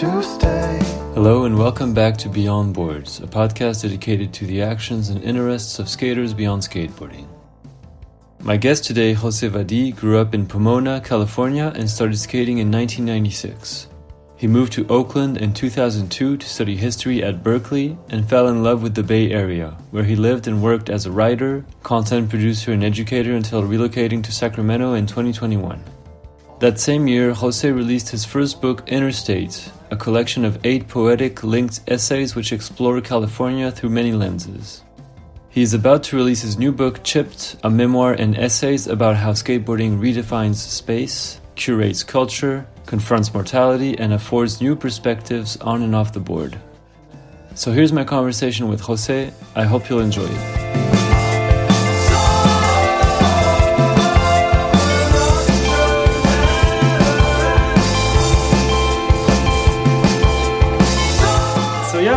to stay. Hello and welcome back to Beyond Boards, a podcast dedicated to the actions and interests of skaters beyond skateboarding. My guest today, Jose Vadi, grew up in Pomona, California, and started skating in 1996. He moved to Oakland in 2002 to study history at Berkeley and fell in love with the Bay Area, where he lived and worked as a writer, content producer, and educator until relocating to Sacramento in 2021. That same year, Jose released his first book, Interstate, a collection of eight poetic linked essays which explore California through many lenses. He is about to release his new book, Chipped, a memoir and essays about how skateboarding redefines space, curates culture, confronts mortality, and affords new perspectives on and off the board. So here's my conversation with Jose. I hope you'll enjoy it.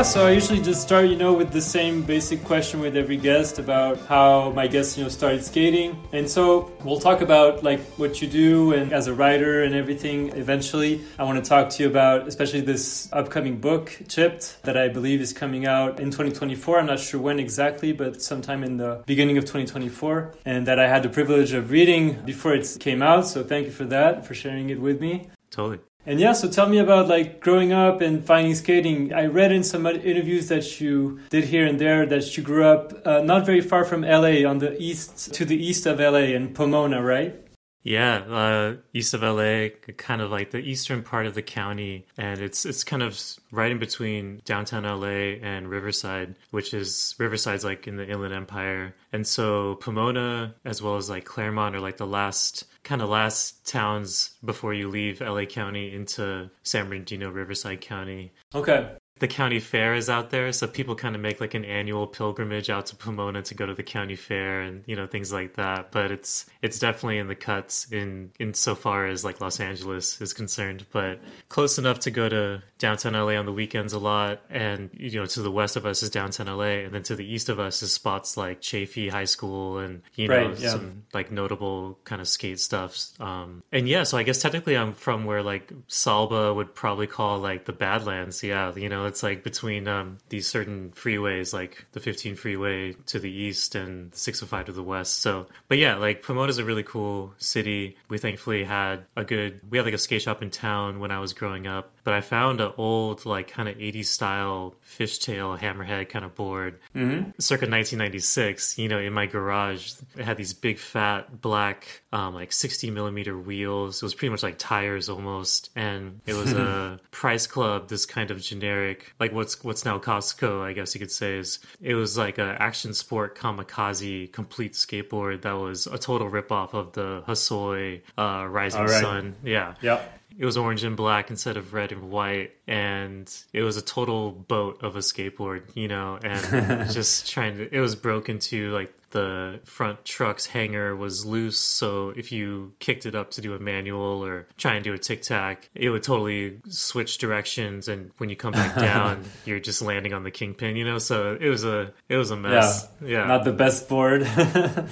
So I usually just start, you know, with the same basic question with every guest about how my guests, you know, started skating. And so we'll talk about like what you do and as a writer and everything eventually. I want to talk to you about especially this upcoming book, Chipped, that I believe is coming out in 2024. I'm not sure when exactly, but sometime in the beginning of 2024. And that I had the privilege of reading before it came out. So thank you for that, for sharing it with me. Totally. And yeah, so tell me about like growing up and finding skating. I read in some interviews that you did here and there that you grew up uh, not very far from LA on the east to the east of LA in Pomona, right? Yeah, uh, east of LA, kind of like the eastern part of the county, and it's it's kind of right in between downtown LA and Riverside, which is Riverside's like in the Inland Empire, and so Pomona as well as like Claremont are like the last kind of last towns before you leave LA County into San Bernardino, Riverside County. Okay the county fair is out there, so people kind of make like an annual pilgrimage out to Pomona to go to the county fair and you know things like that. But it's it's definitely in the cuts in in so far as like Los Angeles is concerned, but close enough to go to downtown LA on the weekends a lot, and you know to the west of us is downtown LA, and then to the east of us is spots like Chaffey High School and you know right, yeah. some like notable kind of skate stuff. Um, and yeah, so I guess technically I'm from where like Salba would probably call like the Badlands. Yeah, you know it's like between um, these certain freeways, like the 15 freeway to the east and the 605 to the west. So, but yeah, like Pomona's a really cool city. We thankfully had a good, we had like a skate shop in town when I was growing up but I found an old, like, kind of 80s style fishtail hammerhead kind of board, mm-hmm. circa 1996. You know, in my garage, it had these big, fat, black, um, like 60 millimeter wheels. It was pretty much like tires almost, and it was a Price Club, this kind of generic, like what's what's now Costco, I guess you could say. Is it was like an action sport kamikaze complete skateboard that was a total ripoff of the Hosoi uh, Rising right. Sun. Yeah. Yeah it was orange and black instead of red and white and it was a total boat of a skateboard you know and just trying to it was broken to like the front truck's hanger was loose so if you kicked it up to do a manual or try and do a tic tac it would totally switch directions and when you come back down you're just landing on the kingpin you know so it was a it was a mess yeah, yeah. not the best board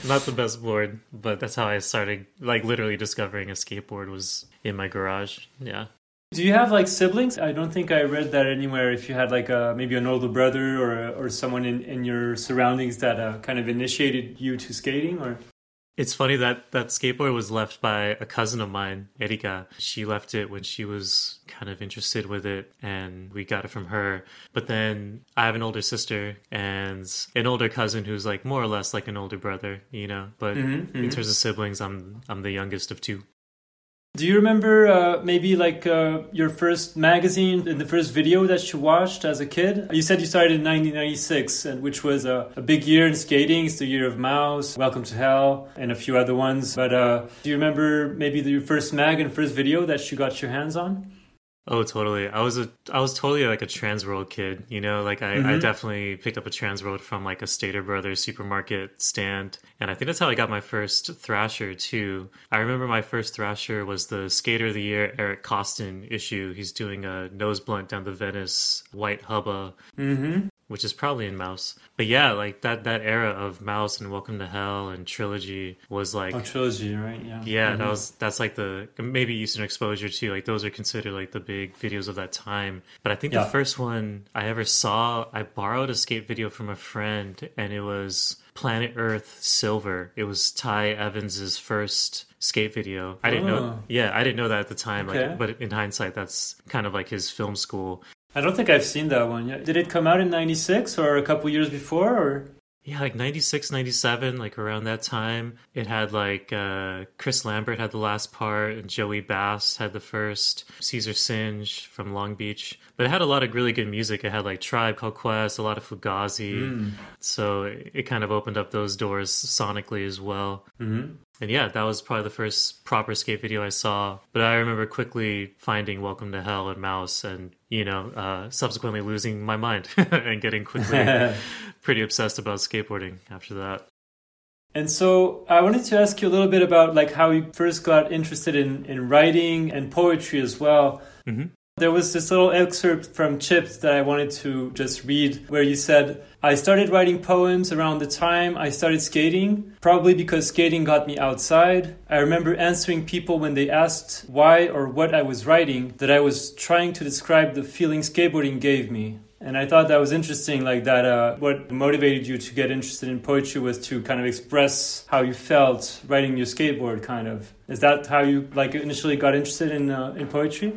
not the best board but that's how i started like literally discovering a skateboard was in my garage. Yeah. Do you have like siblings? I don't think I read that anywhere. If you had like a maybe an older brother or or someone in, in your surroundings that uh, kind of initiated you to skating, or it's funny that that skateboard was left by a cousin of mine, Erika. She left it when she was kind of interested with it, and we got it from her. But then I have an older sister and an older cousin who's like more or less like an older brother, you know. But mm-hmm, mm-hmm. in terms of siblings, I'm I'm the youngest of two. Do you remember uh, maybe like uh, your first magazine and the first video that you watched as a kid? You said you started in 1996, and which was a, a big year in skating. It's the year of Mouse, Welcome to Hell, and a few other ones. But uh, do you remember maybe the, your first mag and first video that you got your hands on? Oh, totally. I was a I was totally like a Transworld kid, you know, like I, mm-hmm. I definitely picked up a trans Transworld from like a Stater Brothers supermarket stand. And I think that's how I got my first Thrasher too. I remember my first Thrasher was the Skater of the Year Eric Koston issue. He's doing a nose blunt down the Venice white hubba. Mm-hmm which is probably in Mouse. But yeah, like that that era of Mouse and Welcome to Hell and Trilogy was like oh, Trilogy, right? Yeah. Yeah, mm-hmm. that was that's like the maybe Eastern Exposure too. Like those are considered like the big videos of that time. But I think yeah. the first one I ever saw, I borrowed a skate video from a friend, and it was Planet Earth Silver. It was Ty Evans's first skate video. I didn't oh. know. Yeah, I didn't know that at the time. Okay. Like, but in hindsight, that's kind of like his film school. I don't think I've seen that one yet. Did it come out in '96 or a couple years before? Or yeah, like 96, 97, like around that time. It had like uh, Chris Lambert had the last part, and Joey Bass had the first. Caesar Singe from Long Beach. But it had a lot of really good music. It had like Tribe Called Quest, a lot of Fugazi. Mm. So it kind of opened up those doors sonically as well. Mm-hmm. And yeah, that was probably the first proper skate video I saw. But I remember quickly finding Welcome to Hell and Mouse and, you know, uh, subsequently losing my mind and getting quickly pretty obsessed about skateboarding after that. And so I wanted to ask you a little bit about like how you first got interested in, in writing and poetry as well. Mm-hmm. There was this little excerpt from Chipped that I wanted to just read where you said, I started writing poems around the time I started skating, probably because skating got me outside. I remember answering people when they asked why or what I was writing, that I was trying to describe the feeling skateboarding gave me. And I thought that was interesting, like that uh, what motivated you to get interested in poetry was to kind of express how you felt writing your skateboard, kind of. Is that how you like initially got interested in, uh, in poetry?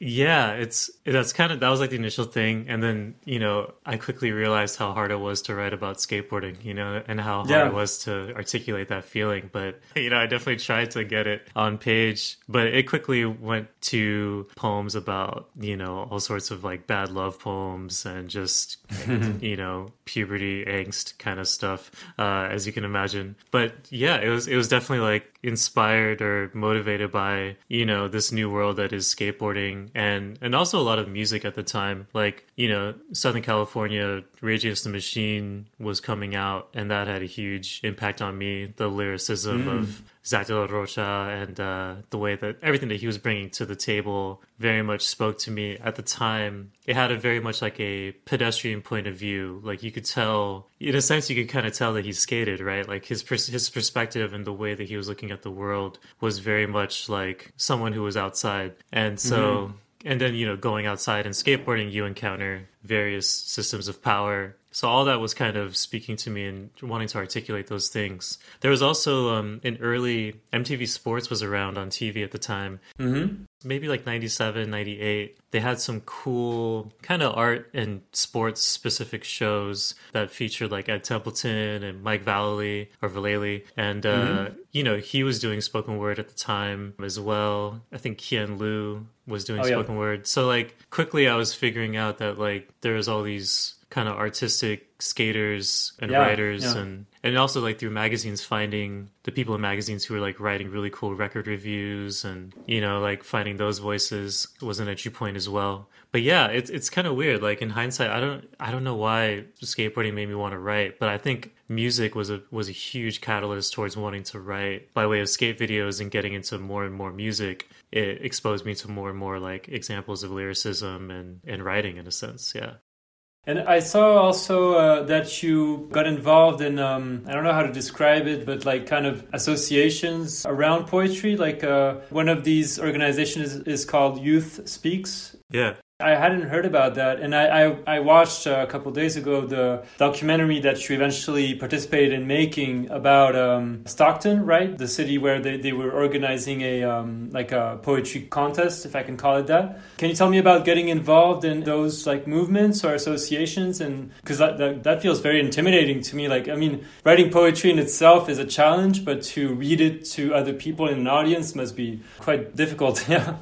Yeah, it's that's kind of that was like the initial thing, and then you know I quickly realized how hard it was to write about skateboarding, you know, and how hard yeah. it was to articulate that feeling. But you know, I definitely tried to get it on page, but it quickly went to poems about you know all sorts of like bad love poems and just you know puberty angst kind of stuff, uh, as you can imagine. But yeah, it was it was definitely like inspired or motivated by you know this new world that is skateboarding and and also a lot of music at the time like you know southern california rage against the machine was coming out and that had a huge impact on me the lyricism mm. of Zack de la Rocha and uh, the way that everything that he was bringing to the table very much spoke to me at the time. It had a very much like a pedestrian point of view. Like you could tell, in a sense, you could kind of tell that he skated, right? Like his his perspective and the way that he was looking at the world was very much like someone who was outside, and so. Mm-hmm and then you know going outside and skateboarding you encounter various systems of power so all that was kind of speaking to me and wanting to articulate those things there was also um, an early mtv sports was around on tv at the time mm-hmm. maybe like 97 98 they had some cool kind of art and sports specific shows that featured like ed templeton and mike vallely or vallely and uh, mm-hmm. you know he was doing spoken word at the time as well i think Kien Lieu was doing oh, spoken yeah. word. So like quickly I was figuring out that like there was all these kind of artistic skaters and yeah, writers yeah. and and also like through magazines finding the people in magazines who were like writing really cool record reviews and you know like finding those voices was an entry point as well. But yeah it's it's kind of weird. Like in hindsight i don't i don't know why skateboarding made me want to write but i think music was a was a huge catalyst towards wanting to write. By way of skate videos and getting into more and more music it exposed me to more and more like examples of lyricism and and writing in a sense yeah and I saw also uh, that you got involved in, um, I don't know how to describe it, but like kind of associations around poetry. Like uh, one of these organizations is, is called Youth Speaks. Yeah. I hadn't heard about that, and I I, I watched uh, a couple days ago the documentary that you eventually participated in making about um, Stockton, right? The city where they, they were organizing a um, like a poetry contest, if I can call it that. Can you tell me about getting involved in those like movements or associations? And because that, that that feels very intimidating to me. Like I mean, writing poetry in itself is a challenge, but to read it to other people in an audience must be quite difficult. yeah.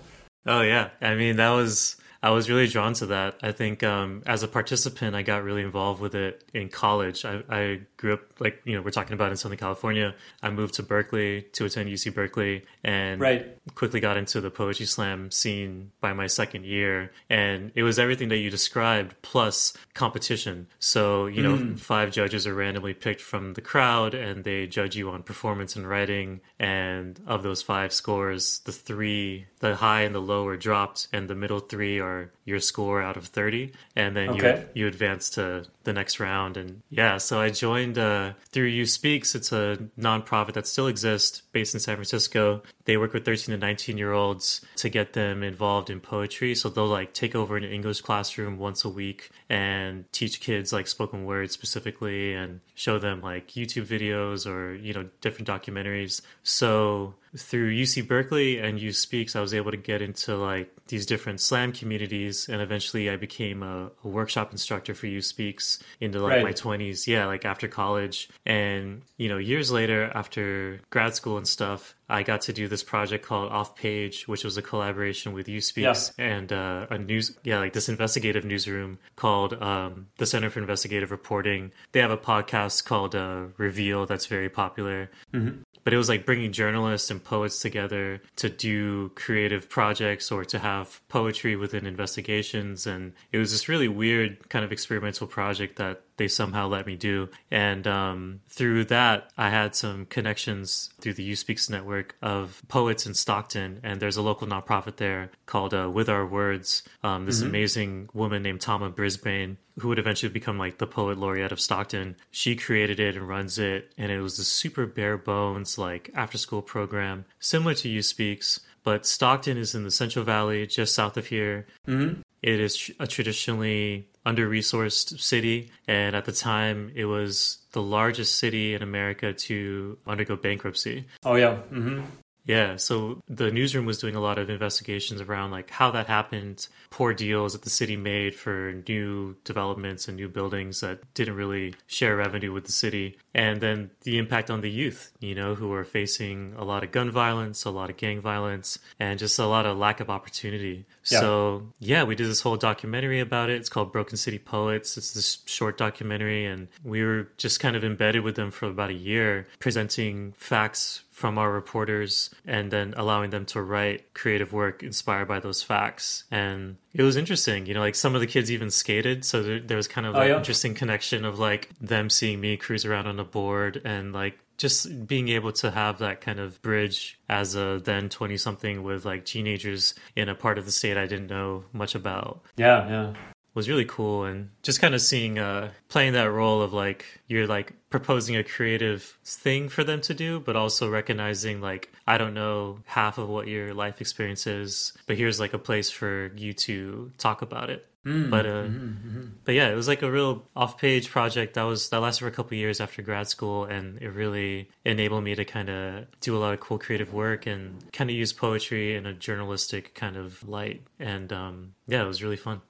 Oh yeah, I mean that was I was really drawn to that. I think um, as a participant, I got really involved with it in college. I, I, grew up, like, you know, we're talking about in Southern California. I moved to Berkeley to attend UC Berkeley and right. quickly got into the Poetry Slam scene by my second year. And it was everything that you described plus competition. So, you know, mm. five judges are randomly picked from the crowd and they judge you on performance and writing. And of those five scores, the three, the high and the low are dropped, and the middle three are your score out of 30 and then okay. you you advance to the next round. And yeah so i joined uh, through Youth Speaks. It's a nonprofit that still exists based in san francisco they work with 13 to 19 year olds to get them involved in poetry so they'll like take over an english classroom once a week and teach kids like spoken word specifically and show them like youtube videos or you know different documentaries so through UC Berkeley and Youth Speaks, I was able to get into like these different slam communities, and eventually I became a, a workshop instructor for Youth Speaks into like right. my twenties. Yeah, like after college, and you know, years later after grad school and stuff, I got to do this project called Off Page, which was a collaboration with Youth Speaks yeah. and uh, a news, yeah, like this investigative newsroom called um, the Center for Investigative Reporting. They have a podcast called uh, Reveal that's very popular. Mm-hmm but it was like bringing journalists and poets together to do creative projects or to have poetry within investigations and it was this really weird kind of experimental project that they somehow let me do. And um, through that, I had some connections through the Youth Speaks network of poets in Stockton. And there's a local nonprofit there called uh, With Our Words. Um, this mm-hmm. amazing woman named Tama Brisbane, who would eventually become like the poet laureate of Stockton. She created it and runs it. And it was a super bare bones, like after school program, similar to Youth Speaks. But Stockton is in the Central Valley, just south of here. Mm-hmm. It is a traditionally under resourced city. And at the time, it was the largest city in America to undergo bankruptcy. Oh, yeah. Mm-hmm. Yeah, so the newsroom was doing a lot of investigations around like how that happened, poor deals that the city made for new developments and new buildings that didn't really share revenue with the city, and then the impact on the youth, you know, who are facing a lot of gun violence, a lot of gang violence, and just a lot of lack of opportunity. Yeah. So, yeah, we did this whole documentary about it. It's called Broken City Poets. It's this short documentary and we were just kind of embedded with them for about a year presenting facts from our reporters and then allowing them to write creative work inspired by those facts. And it was interesting, you know, like some of the kids even skated. So there, there was kind of oh, an yeah. interesting connection of like them seeing me cruise around on a board and like just being able to have that kind of bridge as a then 20 something with like teenagers in a part of the state I didn't know much about. Yeah, yeah was really cool and just kind of seeing uh playing that role of like you're like proposing a creative thing for them to do but also recognizing like i don't know half of what your life experience is but here's like a place for you to talk about it mm, but uh mm-hmm, mm-hmm. but yeah it was like a real off-page project that was that lasted for a couple years after grad school and it really enabled me to kind of do a lot of cool creative work and kind of use poetry in a journalistic kind of light and um yeah it was really fun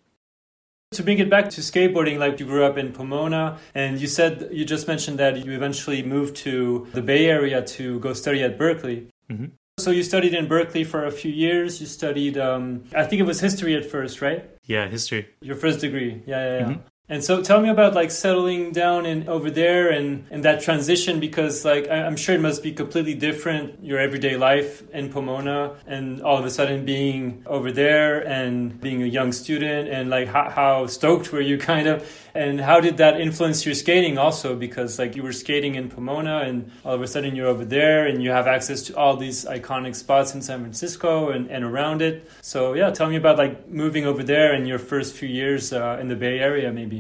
to bring it back to skateboarding, like you grew up in Pomona, and you said you just mentioned that you eventually moved to the Bay Area to go study at Berkeley. Mm-hmm. So you studied in Berkeley for a few years. You studied, um, I think it was history at first, right? Yeah, history. Your first degree. Yeah, yeah, yeah. Mm-hmm. And so tell me about like settling down in over there and, and that transition because like I, am sure it must be completely different your everyday life in Pomona and all of a sudden being over there and being a young student and like how, how stoked were you kind of and how did that influence your skating also because like you were skating in Pomona and all of a sudden you're over there and you have access to all these iconic spots in San Francisco and, and around it. So yeah, tell me about like moving over there and your first few years uh, in the Bay Area maybe.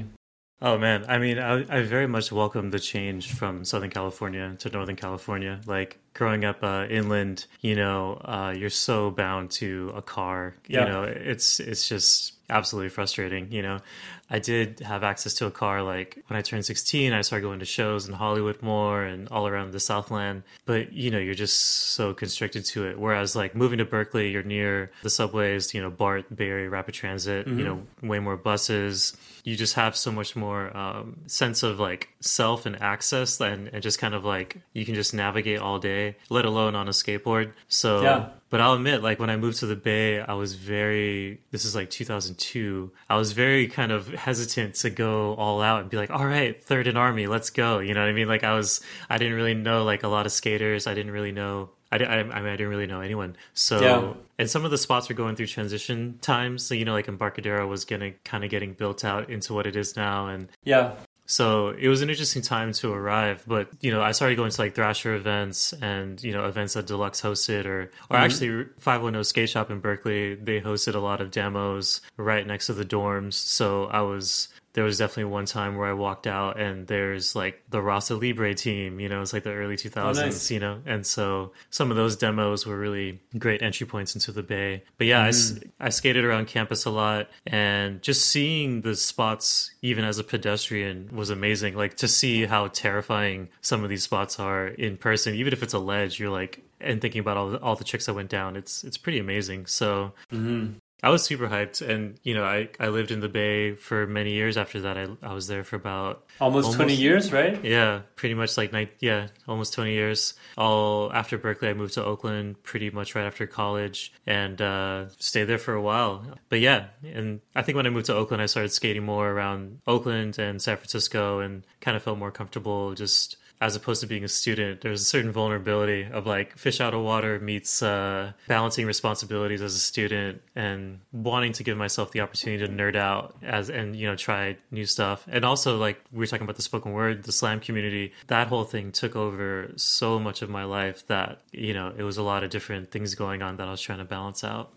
Oh man, I mean, I, I very much welcome the change from Southern California to Northern California. Like growing up uh, inland, you know, uh, you're so bound to a car. Yeah. You know, it's it's just absolutely frustrating. You know, I did have access to a car like when I turned 16, I started going to shows in Hollywood more and all around the Southland. But, you know, you're just so constricted to it. Whereas like moving to Berkeley, you're near the subways, you know, BART, Bay Area Rapid Transit, mm-hmm. you know, way more buses. You just have so much more um, sense of like self and access and, and just kind of like you can just navigate all day, let alone on a skateboard. So, yeah. but I'll admit, like when I moved to the Bay, I was very, this is like 2002, I was very kind of hesitant to go all out and be like, all right, third and army, let's go. You know what I mean? Like I was, I didn't really know like a lot of skaters. I didn't really know I, I, I, mean, I didn't really know anyone. So, yeah. and some of the spots were going through transition times. So, you know, like Embarcadero was getting kind of getting built out into what it is now. And yeah, So it was an interesting time to arrive. But, you know, I started going to like Thrasher events and, you know, events that Deluxe hosted or, or mm-hmm. actually 510 Skate Shop in Berkeley. They hosted a lot of demos right next to the dorms. So I was there was definitely one time where I walked out and there's like the Rasa Libre team, you know, it's like the early 2000s, oh, nice. you know, and so some of those demos were really great entry points into the Bay. But yeah, mm. I, I skated around campus a lot and just seeing the spots, even as a pedestrian, was amazing. Like to see how terrifying some of these spots are in person, even if it's a ledge, you're like, and thinking about all the, all the tricks that went down, it's it's pretty amazing. So mm-hmm. I was super hyped, and you know, I, I lived in the Bay for many years after that. I, I was there for about almost, almost twenty years, right? Yeah, pretty much like night. Yeah, almost twenty years. All after Berkeley, I moved to Oakland pretty much right after college, and uh, stayed there for a while. But yeah, and I think when I moved to Oakland, I started skating more around Oakland and San Francisco, and kind of felt more comfortable just as opposed to being a student, there's a certain vulnerability of like fish out of water meets uh, balancing responsibilities as a student and wanting to give myself the opportunity to nerd out as and you know try new stuff. And also like we were talking about the spoken word, the slam community, that whole thing took over so much of my life that you know it was a lot of different things going on that I was trying to balance out.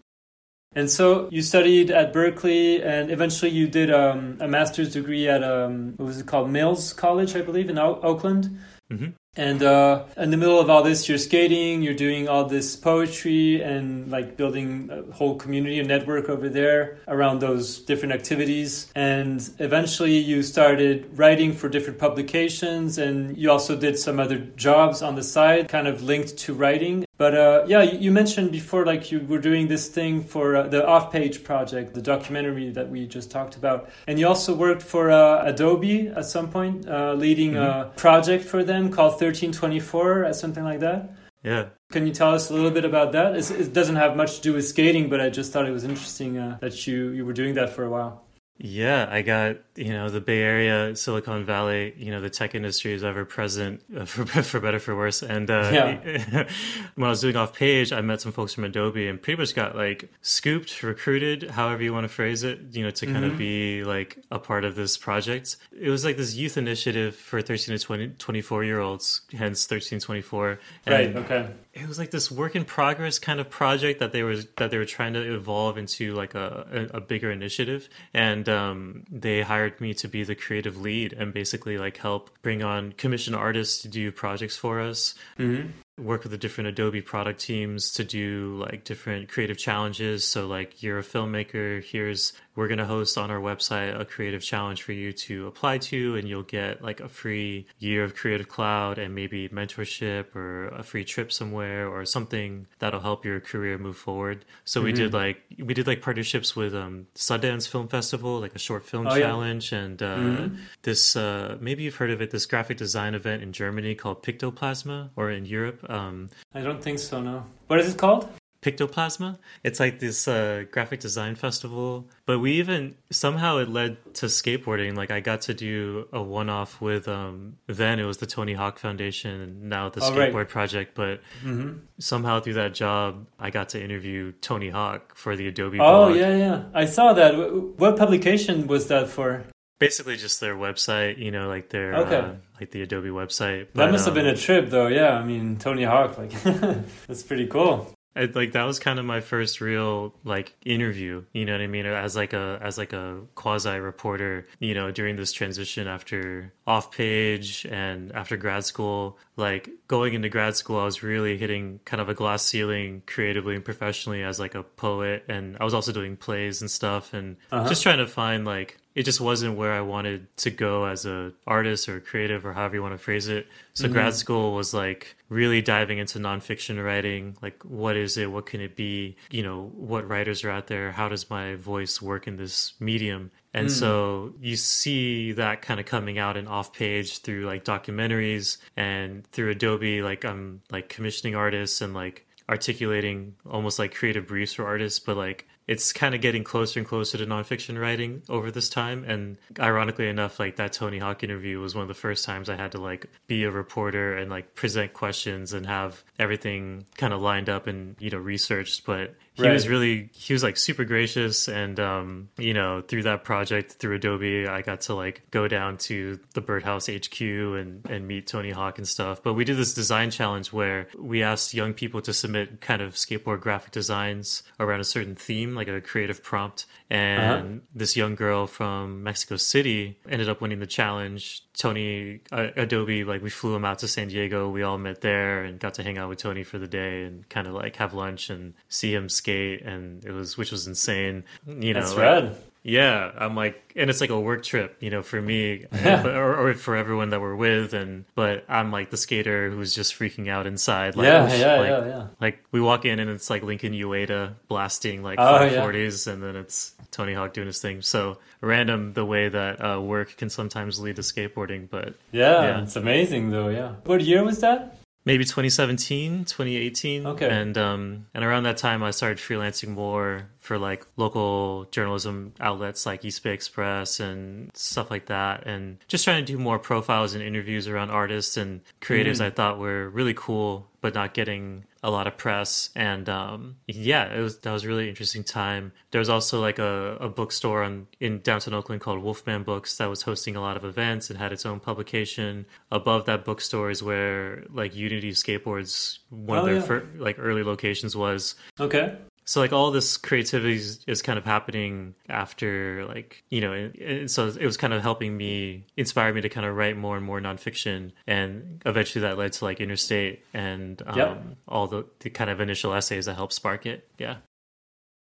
And so you studied at Berkeley, and eventually you did um, a master's degree at um, what was it called, Mills College, I believe, in o- Oakland. Mm-hmm. And uh, in the middle of all this, you're skating, you're doing all this poetry, and like building a whole community and network over there around those different activities. And eventually, you started writing for different publications, and you also did some other jobs on the side, kind of linked to writing. But uh, yeah, you, mentioned before, like you were doing this thing for uh, the Off Page project, the documentary that we just talked about, and you also worked for uh, Adobe at some point, uh, leading mm-hmm. a project for them called 1324, or something like that. Yeah. Can you tell us a little bit about that? It's, it doesn't have much to do with skating, but I just thought it was interesting uh, that you you were doing that for a while. Yeah, I got you know the Bay Area, Silicon Valley. You know the tech industry is ever present uh, for for better for worse. And uh, yeah. when I was doing off page, I met some folks from Adobe and pretty much got like scooped, recruited, however you want to phrase it. You know to mm-hmm. kind of be like a part of this project. It was like this youth initiative for 13 to 20, 24 year olds, hence 1324. right. Okay it was like this work in progress kind of project that they were that they were trying to evolve into like a, a, a bigger initiative and um, they hired me to be the creative lead and basically like help bring on commission artists to do projects for us mm-hmm work with the different Adobe product teams to do like different creative challenges. So like you're a filmmaker, here's we're going to host on our website a creative challenge for you to apply to and you'll get like a free year of Creative Cloud and maybe mentorship or a free trip somewhere or something that'll help your career move forward. So mm-hmm. we did mm-hmm. like we did like partnerships with um Sundance Film Festival, like a short film oh, challenge yeah. and uh, mm-hmm. this uh maybe you've heard of it this graphic design event in Germany called Pictoplasma or in Europe um, I don't think so. No. What is it called? Pictoplasma. It's like this uh, graphic design festival, but we even somehow it led to skateboarding. Like I got to do a one-off with um, then it was the Tony Hawk Foundation, now the oh, Skateboard right. Project. But mm-hmm. somehow through that job, I got to interview Tony Hawk for the Adobe. Oh blog. yeah, yeah. I saw that. What publication was that for? Basically, just their website. You know, like their okay. Uh, like the Adobe website. But, that must um, have been a trip, though. Yeah, I mean Tony Hawk, like that's pretty cool. I, like that was kind of my first real like interview you know what i mean? As like a as like a quasi reporter you know during this transition after off page and after grad school. Like going into grad school i was really hitting kind of a glass ceiling creatively and professionally as like a poet. And i was also doing plays and stuff and uh-huh. just trying to find like it just wasn't where I wanted to go as a artist or creative or however you want to phrase it. So mm-hmm. grad school was like really diving into nonfiction writing. Like, what is it? What can it be? You know, what writers are out there? How does my voice work in this medium? And mm. so you see that kind of coming out in off page through like documentaries and through Adobe, like I'm like commissioning artists and like articulating almost like creative briefs for artists, but like it's kind of getting closer and closer to nonfiction writing over this time. And ironically enough, like that Tony Hawk interview was one of the first times I had to like be a reporter and like present questions and have everything kind of lined up and, you know, researched. But he right. was really he was like super gracious and um, you know through that project through Adobe I got to like go down to the Birdhouse HQ and and meet Tony Hawk and stuff. But we did this design challenge where we asked young people to submit kind of skateboard graphic designs around a certain theme, like a creative prompt. And uh-huh. this young girl from Mexico City ended up winning the challenge. Tony uh, Adobe, like we flew him out to San Diego. We all met there and got to hang out with Tony for the day and kind of like have lunch and see him skate. And it was, which was insane. You know, That's like, rad. Yeah, I'm like, and it's like a work trip, you know, for me or, or, for everyone that we're with, and but I'm like the skater who's just freaking out inside. Like, yeah, yeah, like, yeah, yeah. Like we walk in and it's like Lincoln Ueda blasting like oh, 540s, yeah. and then it's Tony Hawk doing his thing. So random the way that uh, work can sometimes lead to skateboarding, but yeah, yeah, it's amazing though. Yeah, what year was that? maybe 2017 2018 okay and um and around that time i started freelancing more for like local journalism outlets like east bay express and stuff like that and just trying to do more profiles and interviews around artists and creatives mm. i thought were really cool but not getting a lot of press. And um, yeah it was that was a really interesting time. There was also like a, a bookstore on in downtown oakland called wolfman books that was hosting a lot of events and had its own publication. Above that bookstore is where like unity skateboards one oh, of their yeah. fir- like early locations was. Okay so like all this creativity is, is, kind of happening after like you know and, and so it was kind of helping me inspire me to kind of write more and more nonfiction and eventually that led to like interstate and um, yep. all the, the kind of initial essays that helped spark it yeah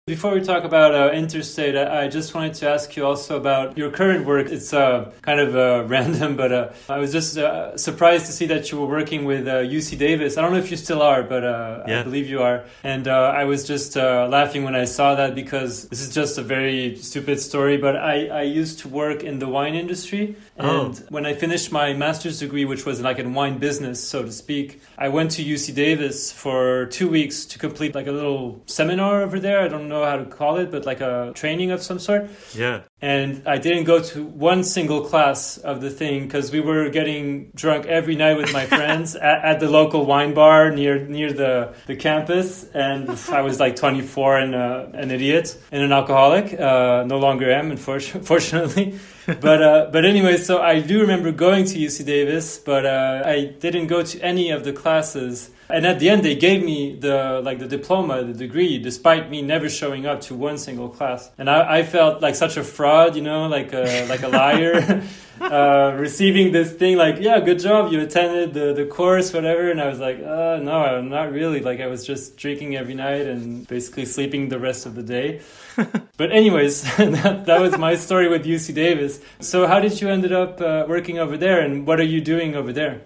before we talk about uh, Interstate, I, I, just wanted to ask you also about your current work. It's uh, kind of uh, random, but uh, I was just uh, surprised to see that you were working with UC uh, Davis. I don't know if you still are, but yeah. I believe you are. And I was just laughing when I saw that because this is just a very stupid story, but I, I used to work in the wine industry. Oh. And oh. when I finished my master's degree, which was like in wine business, so to speak, I went to UC Davis for two weeks to complete like a little seminar over there. I don't know how to call it, but like a training of some sort. Yeah. And I didn't go to one single class of the thing because we were getting drunk every night with my friends at, at, the local wine bar near near the, the campus. And I was like 24 and uh, an idiot and an alcoholic. Uh, no longer am, unfortunately. but uh, but anyway, so I do remember going to UC Davis, but uh, I didn't go to any of the classes. And at the end, they gave me the like the diploma, the degree, despite me never showing up to one single class. And I, I felt like such a fraud, you know, like a like a liar. uh, receiving this thing like, yeah, good job, you attended the, the course, whatever. And I was like, uh, no, I'm not really. Like, I was just drinking every night and basically sleeping the rest of the day. but anyways, that, that was my story with UC Davis. So how did you ended up uh, working over there and what are you doing over there?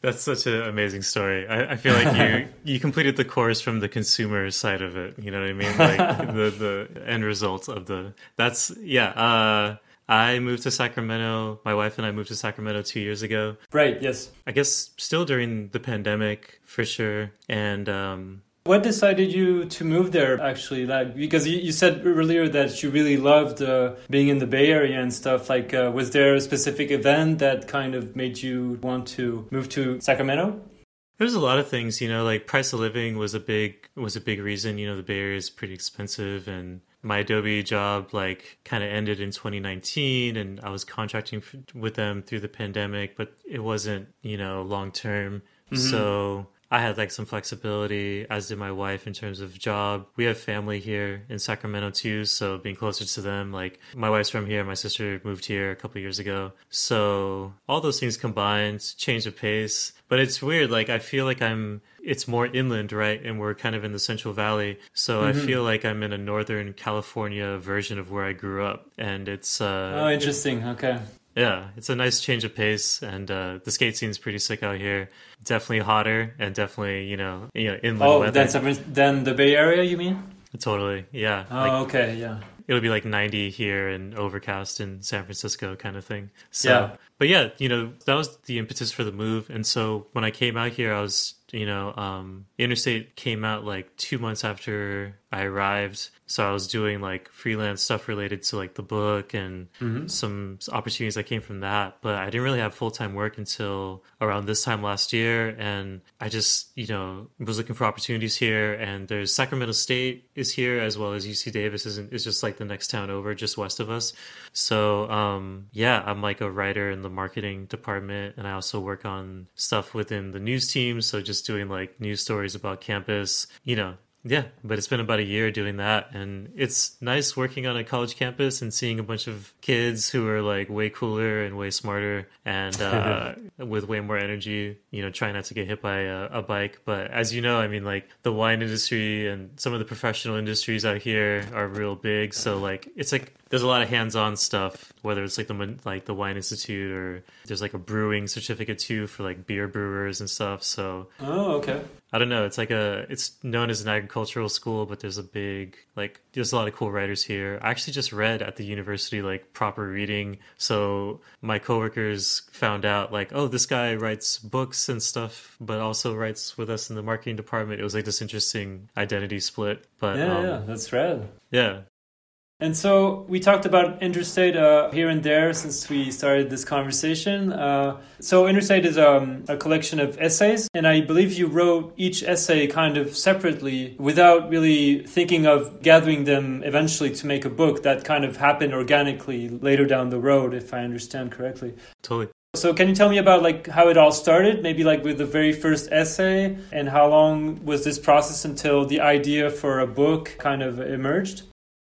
That's such an amazing story. I, I, feel like you you completed the course from the consumer side of it. You know what I mean? Like the the end result of the. That's yeah. Uh, I moved to Sacramento. My wife and I moved to Sacramento two years ago. Right. Yes. I guess still during the pandemic for sure. And um, what decided you to move there actually? Like because you, you said earlier that you really loved uh, being in the Bay Area and stuff. Like, uh, was there a specific event that kind of made you want to move to Sacramento? There's a lot of things, you know, like price of living was a big was a big reason. You know, the Bay Area is pretty expensive and my Adobe job like kind of ended in 2019 and I was contracting f- with them through the pandemic, but it wasn't, you know, long term. Mm-hmm. So I had like some flexibility, as did my wife in terms of job. We have family here in Sacramento too, so being closer to them, like my wife's from here, my sister moved here a couple years ago. So all those things combined, change of pace. But it's weird, like I feel like I'm it's more inland, right? And we're kind of in the Central Valley. So mm-hmm. I feel like I'm in a Northern California version of where I grew up. And it's uh Oh interesting. Okay. Yeah, it's a nice change of pace, and uh, the skate scene's pretty sick out here. Definitely hotter, and definitely you know you know inland oh, weather. Oh, than the Bay Area, you mean? Totally, yeah. Oh, like, okay, yeah. It'll be like 90 here and overcast in San Francisco, kind of thing. So, yeah. But yeah, you know that was the impetus for the move, and so when I came out here, I was you know um, interstate came out like two months after I arrived. So I was doing like freelance stuff related to like the book and mm-hmm. some opportunities that came from that. But I didn't really have full time work until around this time last year. And I just, you know, was looking for opportunities here. And there's Sacramento State is here as well as UC Davis is, is just like the next town over, just west of us. So um, yeah, I'm like a writer in the marketing department. And I also work on stuff within the news team. So just doing like news stories about campus, you know, yeah, but it's been about a year doing that. And it's nice working on a college campus and seeing a bunch of kids who are like way cooler and way smarter and uh, with way more energy, you know, trying not to get hit by a, a, bike. But as you know, I mean, like the wine industry and some of the professional industries out here are real big. So, like, it's like there's a lot of hands-on stuff whether it's like the like the wine institute or there's like a brewing certificate too for like beer brewers and stuff so oh okay i don't know it's like a it's known as an agricultural school but there's a big like there's a lot of cool writers here i actually just read at the university like proper reading. So my coworkers found out like oh this guy writes books and stuff but also writes with us in the marketing department. It was like this interesting identity split but yeah, um, yeah. That's rad. Yeah and so we talked about Interstate uh, here and there since we started this conversation. Uh, so Interstate is um, a collection of essays, and I believe you wrote each essay kind of separately without really thinking of gathering them eventually to make a book. That kind of happened organically later down the road, if I understand correctly. Totally. So can you tell me about like how it all started? Maybe like with the very first essay, and how long was this process until the idea for a book kind of emerged?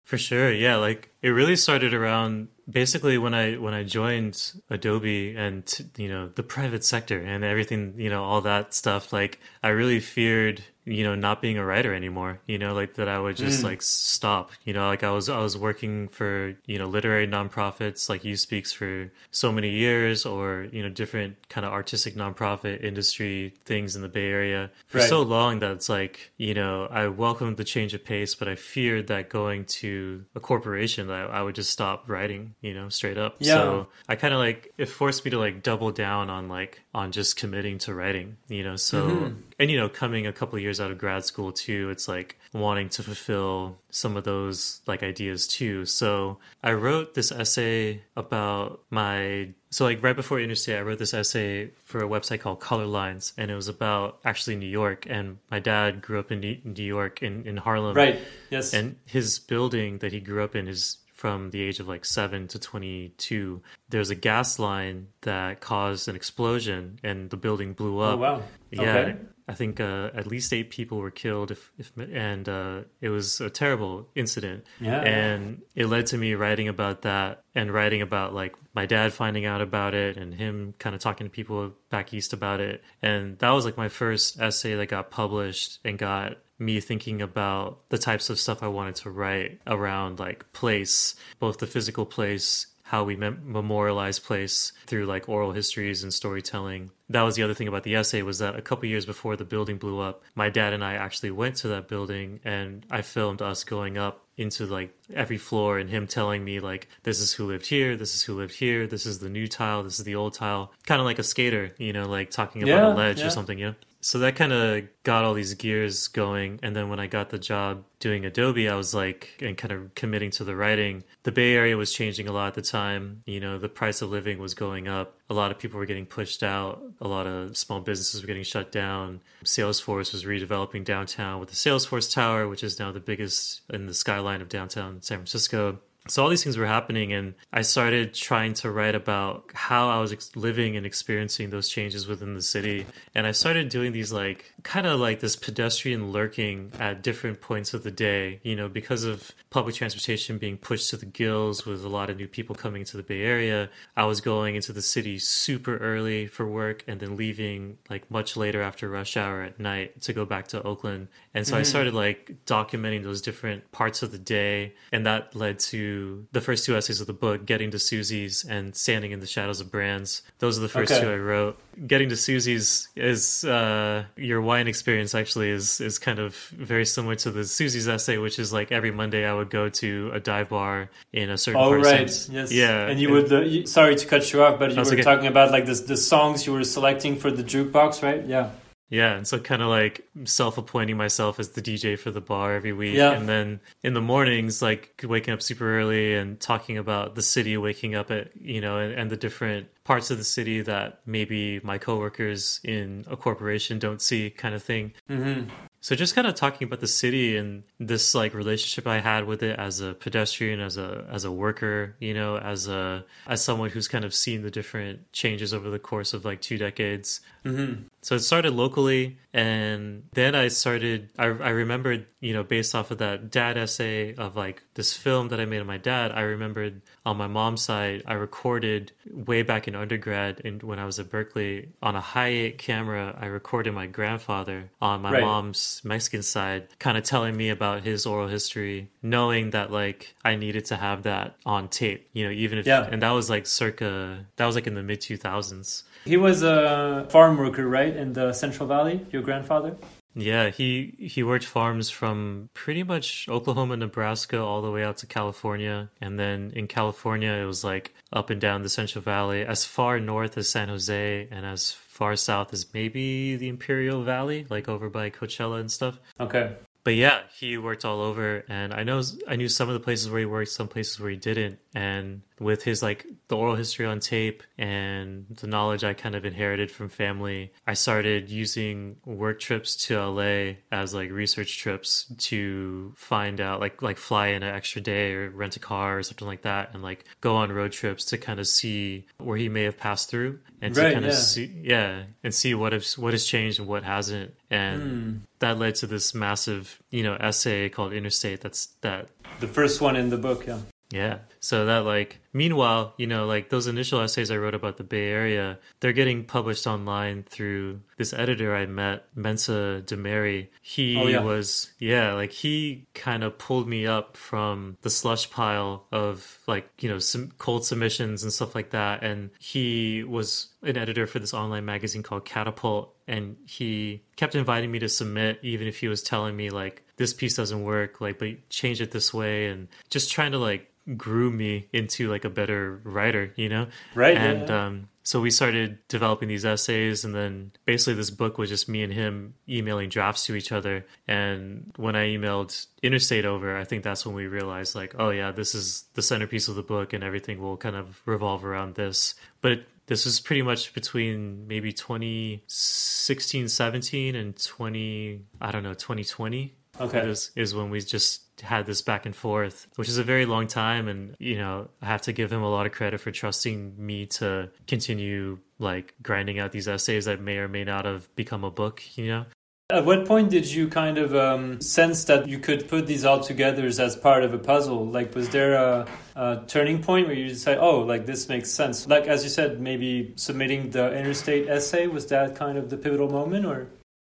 For sure, yeah. Like it really started around basically when I when I joined Adobe and you know the private sector and everything, you know, all that stuff. Like I really feared you know not being a writer anymore you know like that i would just mm. like stop you know like i was i was working for you know literary nonprofits like Youth Speaks for so many years or you know different kind of artistic nonprofit industry things in the bay area for right. so long that it's like you know i welcomed the change of pace but i feared that going to a corporation that i would just stop writing you know straight up yeah. so i kind of like it forced me to like double down on like on just committing to writing you know? So mm-hmm. and you know coming a couple years out of grad school too it's like wanting to fulfill some of those like ideas too. So i wrote this essay about my so like right before interstate i wrote this essay for a website called Colorlines and it was about actually new york. And my dad grew up in new york in, in harlem. Right. Yes. And his building that he grew up in is from the age of like 7 to 22 there's a gas line that caused an explosion and the building blew up oh wow yeah okay. I think uh, at least eight people were killed, if, if and uh, it was a terrible incident. Yeah. And it led to me writing about that and writing about like my dad finding out about it and him kind of talking to people back east about it. And that was like my first essay that got published and got me thinking about the types of stuff I wanted to write around like place, both the physical place how we mem- memorialize place through like oral histories and storytelling. That was the other thing about the essay was that a couple years before the building blew up, my dad and I actually went to that building and I filmed us going up into like every floor and him telling me like this is who lived here, this is who lived here, this is the new tile, this is the old tile. Kind of like a skater, you know, like talking about yeah, a ledge yeah. or something, yeah so that kind of got all these gears going and then when i got the job doing adobe i was like and kind of committing to the writing the bay area was changing a lot at the time. You know the price of living was going up. A lot of people were getting pushed out. A lot of small businesses were getting shut down. Salesforce was redeveloping downtown with the salesforce tower which is now the biggest in the skyline of downtown san francisco so all these things were happening and i started trying to write about how i was ex- living and experiencing those changes within the city. And i started doing these like kind of like this pedestrian lurking at different points of the day you know because of public transportation being pushed to the gills with a lot of new people coming into the bay area i was going into the city super early for work and then leaving like much later after rush hour at night to go back to oakland and so mm. i started like documenting those different parts of the day and that led to the first two essays of the book, Getting to Susie's and Standing in the Shadows of Brands. Those are the first okay. two I wrote. Getting to Susie's is uh, your wine experience actually is is kind of very similar to the Susie's essay, which is like every Monday I would go to a dive bar in a certain. Oh part right, yes, yeah. And you would. Uh, you, sorry to cut you off, but you were okay. talking about like the the songs you were selecting for the jukebox, right? Yeah. Yeah, and so kind of like self-appointing myself as the DJ for the bar every week, Yeah. and then in the mornings, like waking up super early and talking about the city, waking up at you know, and, and the different parts of the city that maybe my coworkers in a corporation don't see, kind of thing. Mm-hmm. So just kind of talking about the city and this like relationship I had with it as a pedestrian, as a as a worker, you know, as a as someone who's kind of seen the different changes over the course of like two decades. Mm-hmm. So it started locally, and then I started. I, I remembered, you know, based off of that dad essay of like this film that I made of my dad. I remembered on my mom's side, I recorded way back in undergrad, and when I was at Berkeley, on a Hi8 camera, I recorded my grandfather on my Right. mom's Mexican side, kind of telling me about his oral history, knowing that like I needed to have that on tape, you know, even if, Yeah. and that was like circa, that was like in the mid two thousands. He was a farm worker, right, in the Central Valley. Your grandfather. Yeah, he he worked farms from pretty much Oklahoma, Nebraska, all the way out to California, and then in California it was like up and down the Central Valley, as far north as San Jose, and as far south as maybe the Imperial Valley, like over by Coachella and stuff. Okay. But yeah, he worked all over, and I know I knew some of the places where he worked, some places where he didn't, and with his like the oral history on tape and the knowledge I kind of inherited from family, I started using work trips to LA as like research trips to find out like like fly in an extra day or rent a car or something like that, and like go on road trips to kind of see where he may have passed through and to Right, kind of yeah. see yeah and see what has what has changed and what hasn't and Hmm. that led to this massive you know essay called interstate that's that The first one in the book, yeah. Yeah. So that like meanwhile you know like those initial essays i wrote about the bay area they're getting published online through this editor i met Mensah Demary he Oh, yeah. was yeah like he kind of pulled me up from the slush pile of like you know some cold submissions and stuff like that. And he was an editor for this online magazine called catapult. And he kept inviting me to submit even if he was telling me like this piece doesn't work like but change it this way. And just trying to like groom me into like a better writer you know Right, and yeah. um so we started developing these essays and then basically this book was just me and him emailing drafts to each other and when i emailed interstate over i think that's when we realized like oh yeah this is the centerpiece of the book and everything will kind of revolve around this but it, this was pretty much between maybe 2016 17 and 20 i don't know 2020 Okay. is, is when we just had this back and forth, which is a very long time. And, you know, I have to give him a lot of credit for trusting me to continue like grinding out these essays that may or may not have become a book, you know? At what point did you kind of um, sense that you could put these all together as part of a puzzle? Like, was there a, a turning point where you decide, oh, like this makes sense? Like, as you said, maybe submitting the interstate essay was that kind of the pivotal moment, or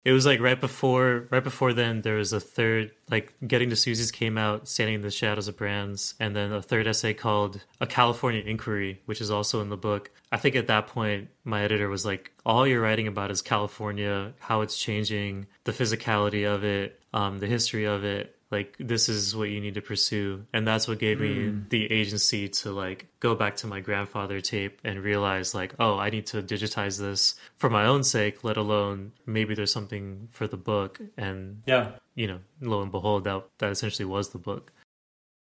It was like right before right before then there was a third like Getting to Susie's came out, Standing in the Shadows of Brands, and then a third essay called A California Inquiry, which is also in the book. I think at that point my editor was like, All you're writing about is California, how it's changing, the physicality of it, um, the history of it. Like this is what you need to pursue. And that's what gave me the agency to like go back to my grandfather tape and realize like, oh, I need to digitize this for my own sake, let alone maybe there's something for the book. And yeah. you know, lo and behold, that that essentially was the book.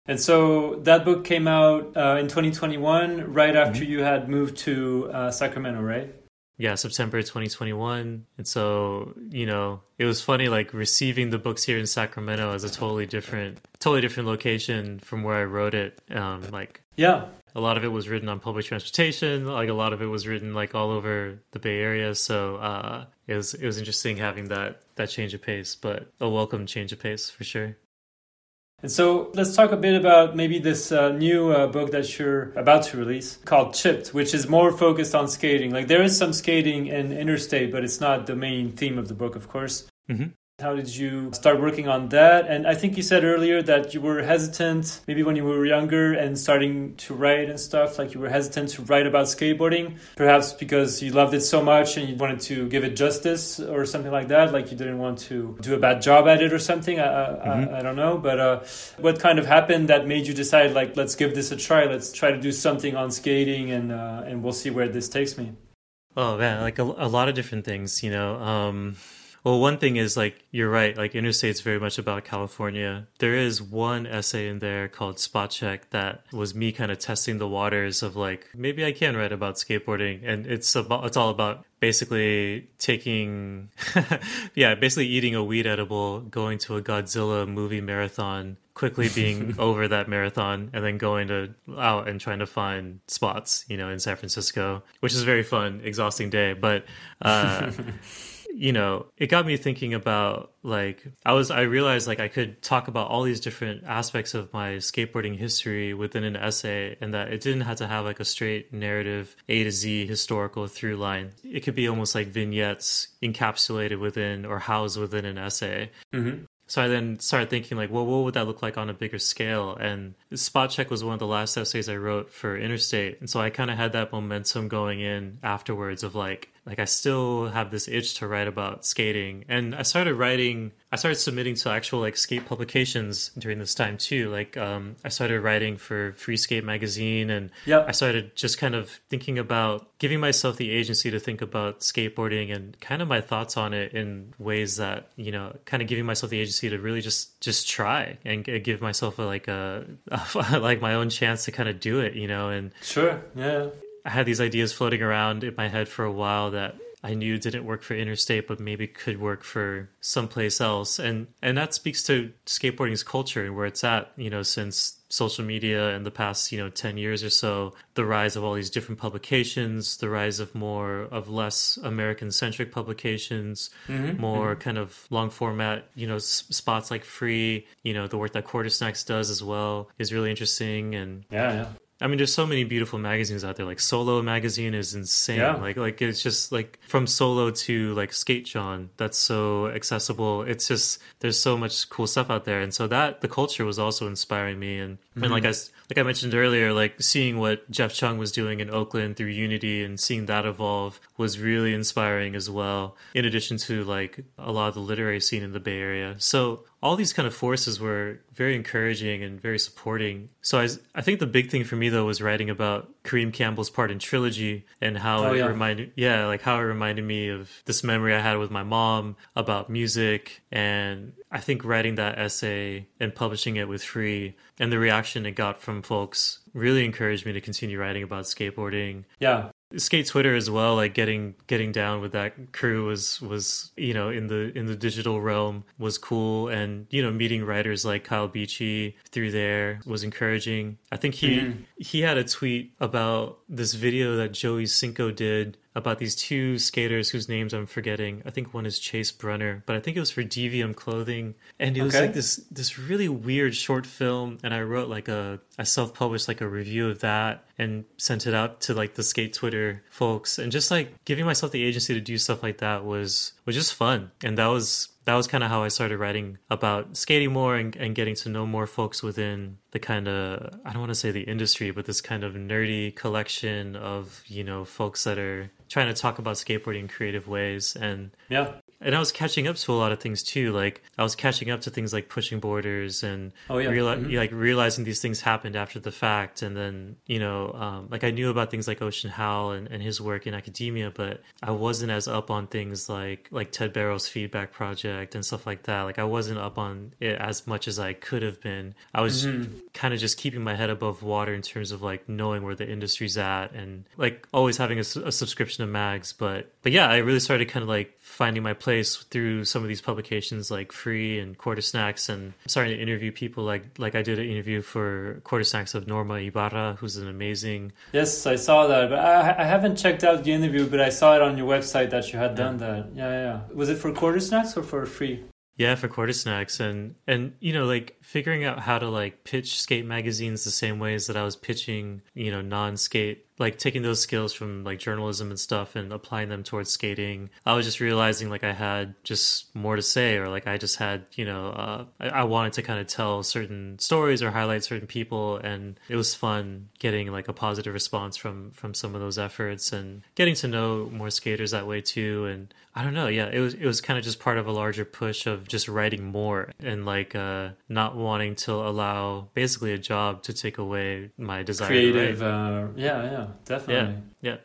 And so that book came out uh, in 2021, right after you had moved to uh, Sacramento, right? Yeah, September 2021. And so, you know, it was funny like receiving the books here in Sacramento as a totally different totally different location from where I wrote it. Um like Yeah. a lot of it was written on public transportation, like a lot of it was written like all over the Bay Area. So uh it was it was interesting having that that change of pace, but a welcome change of pace for sure. And so let's talk a bit about maybe this uh, new uh, book that you're about to release called Chipped, which is more focused on skating. Like there is some skating in Interstate, but it's not the main theme of the book, of course. Mhm. How did you start working on that? And I think you said earlier that you were hesitant, maybe when you were younger and starting to write and stuff, like you were hesitant to write about skateboarding, perhaps because you loved it so much and you wanted to give it justice or something like that. Like you didn't want to do a bad job at it or something. I, I, I, I don't know. But uh, what kind of happened that made you decide, like, let's give this a try? Let's try to do something on skating and, uh, and we'll see where this takes me. Oh man, like a, a lot of different things, you know. Um, well, one thing is like you're right. Like Interstate's very much about California. There is one essay in there called Spot Check that was me kind of testing the waters of like maybe I can write about skateboarding, and it's about it's all about basically taking yeah basically eating a weed edible going to a godzilla movie marathon quickly being over that marathon and then going to out and trying to find spots you know in san francisco which is a very fun exhausting day but uh you know, it got me thinking about like I was I realized like I could talk about all these different aspects of my skateboarding history within an essay and that it didn't have to have like a straight narrative A to Z historical through line. It could be almost like vignettes encapsulated within or housed within an essay. Mm-hmm. So I then started thinking like, well, what would that look like on a bigger scale? And Spot Check was one of the last essays I wrote for Interstate, and so I kind of had that momentum going in afterwards of like, like I still have this itch to write about skating, and I started writing. I started submitting to actual like skate publications during this time too. Like um, I started writing for Free Skate magazine, and yep. I started just kind of thinking about giving myself the agency to think about skateboarding and kind of my thoughts on it in ways that you know, kind of giving myself the agency to really just just try and give myself a, like a, a like my own chance to kind of do it, you know. And sure, yeah I had these ideas floating around in my head for a while that I knew didn't work for interstate, but maybe could work for someplace else. And and that speaks to skateboarding's culture and where it's at, you know, since social media in the past, you know, 10 years or so, the rise of all these different publications, the rise of more of less American centric publications, mm-hmm. more mm-hmm. kind of long format, you know, s- spots like free, you know, the work that Quarter Snacks does as well is really interesting. And yeah, yeah. I mean, there's so many beautiful magazines out there. Like Solo magazine is insane. Yeah. Like, like it's just like from Solo to like Skate Jawn. That's so accessible. It's just there's so much cool stuff out there, and so that the culture was also inspiring me. And mm-hmm. and like I like I mentioned earlier, like seeing what Jeff Chung was doing in Oakland through Unity and seeing that evolve was really inspiring as well. In addition to like a lot of the literary scene in the Bay Area, so all these kind of forces were very encouraging and very supporting. So I, I think the big thing for me though was writing about Kareem Campbell's part in Trilogy and how oh, it yeah. reminded, yeah, like how it reminded me of this memory I had with my mom about music. And I think writing that essay and publishing it with Free and the reaction it got from folks really encouraged me to continue writing about skateboarding. Yeah skate twitter as well like getting getting down with that crew was was you know in the in the digital realm was cool and you know meeting writers like kyle beachy through there was encouraging i think he mm. he had a tweet about this video that joey cinco did about these two skaters whose names I'm forgetting. I think one is Chase Brunner, but I think it was for DVM clothing. And it was like this this really weird short film and I wrote like a I self-published like a review of that and sent it out to like the skate Twitter folks and just like giving myself the agency to do stuff like that was was just fun. And that was that was kind of how I started writing about skating more and, and getting to know more folks within the kind of I don't want to say the industry, but this kind of nerdy collection of you know folks that are trying to talk about skateboarding in creative ways and yeah and I was catching up to a lot of things too. Like I was catching up to things like pushing borders and oh, yeah. reali- mm-hmm. like realizing these things happened after the fact. And then you know, um, like I knew about things like Ocean Howell and, and his work in academia, but I wasn't as up on things like like Ted Barrow's feedback project and stuff like that. Like I wasn't up on it as much as I could have been. I was mm-hmm. kind of just keeping my head above water in terms of like knowing where the industry's at and like always having a, a subscription to mags. But but yeah, I really started kind of like finding my place through some of these publications like Free and Quarter Snacks, and starting to interview people like like I did an interview for Quarter Snacks of Norma Ibarra, who's an amazing. Yes, I saw that, but I, I haven't checked out the interview, but I saw it on your website that you had done that. Yeah, yeah. Was it for Quarter Snacks or for Free? Yeah, for quarter snacks and and you know like figuring out how to like pitch skate magazines the same ways that I was pitching, you know, non-skate like taking those skills from like journalism and stuff and applying them towards skating i was just realizing like i had just more to say or like i just had you know uh, I, I, wanted to kind of tell certain stories or highlight certain people and it was fun getting like a positive response from from some of those efforts and getting to know more skaters that way too and i don't know yeah it was it was kind of just part of a larger push of just writing more and like uh not wanting to allow basically a job to take away my desire creative uh, yeah yeah definitely. Yeah, yeah.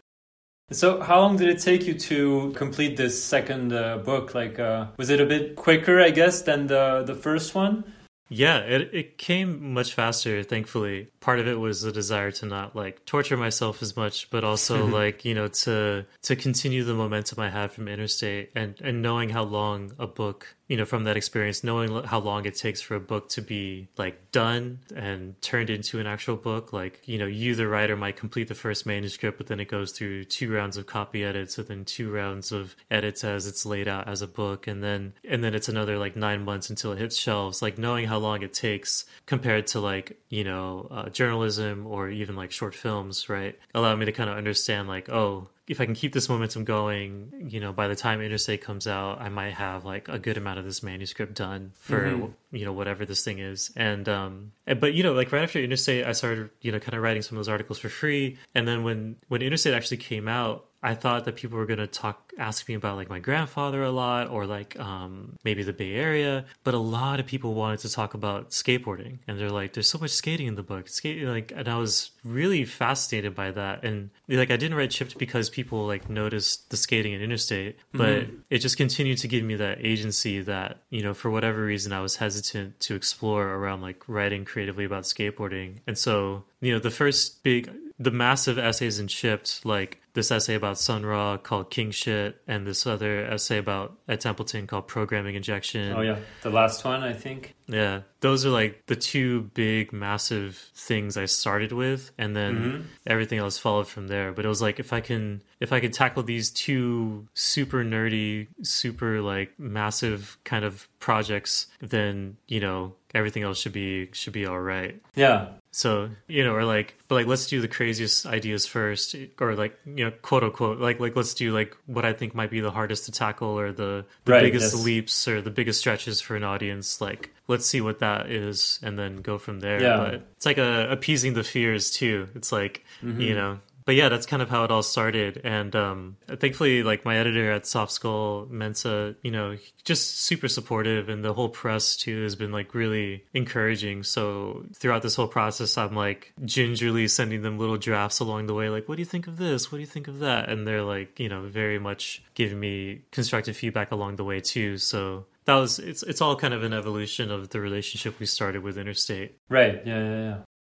So, how long did it take you to complete this second uh, book? Like, uh, was it a bit quicker, I guess, than the the first one? Yeah, it it came much faster, thankfully. Part of it was the desire to not like torture myself as much, but also like, you know, to to continue the momentum I had from Interstate and and knowing how long a book you know from that experience knowing how long it takes for a book to be like done and turned into an actual book like you know you the writer might complete the first manuscript but then it goes through two rounds of copy edits and then two rounds of edits as it's laid out as a book. And then and then it's another like nine months until it hits shelves. Like knowing how long it takes compared to like you know uh, journalism or even like short films right allowed me to kind of understand like oh if I can keep this momentum going, you know, by the time Interstate comes out, I might have like a good amount of this manuscript done for mm-hmm. you know whatever this thing is. And um, but you know, like right after Interstate, I started you know kind of writing some of those articles for free. And then when when Interstate actually came out, I thought that people were going to talk, ask me about like my grandfather a lot or like um, maybe the Bay Area. But a lot of people wanted to talk about skateboarding. And they're like, there's so much skating in the book. Skate, like, and I was really fascinated by that. And like, I didn't write Chipped because people like noticed the skating in Interstate, but mm-hmm. it just continued to give me that agency that, you know, for whatever reason, I was hesitant to explore around like writing creatively about skateboarding. And so, you know, the first big the massive essays in Chipped, like this essay about Sun Ra called King Shit, and this other essay about Ed Templeton called Programming Injection. Oh yeah, the last one I think. Yeah, those are like the two big, massive things I started with, and then mm-hmm. everything else followed from there. But it was like if I can, if I can tackle these two super nerdy, super like massive kind of projects, then you know everything else should be should be all right. Yeah, so, you know, or like, but like, let's do the craziest ideas first, or like, you know, quote unquote, like, like, let's do like what I think might be the hardest to tackle, or the, the right, biggest yes. leaps, or the biggest stretches for an audience. Like, let's see what that is, and then go from there. Yeah. But it's like a, appeasing the fears too. It's like, mm-hmm. you know, but yeah, that's kind of how it all started. And um, thankfully, like my editor at Soft Skull, Mensah, you know, just super supportive, and the whole press too has been like really encouraging. So throughout this whole process, I'm like gingerly sending them little drafts along the way, like, "What do you think of this? What do you think of that?" And they're like, you know, very much giving me constructive feedback along the way too. So that was it's it's all kind of an evolution of the relationship we started with Interstate. Right. Yeah. Yeah. Yeah.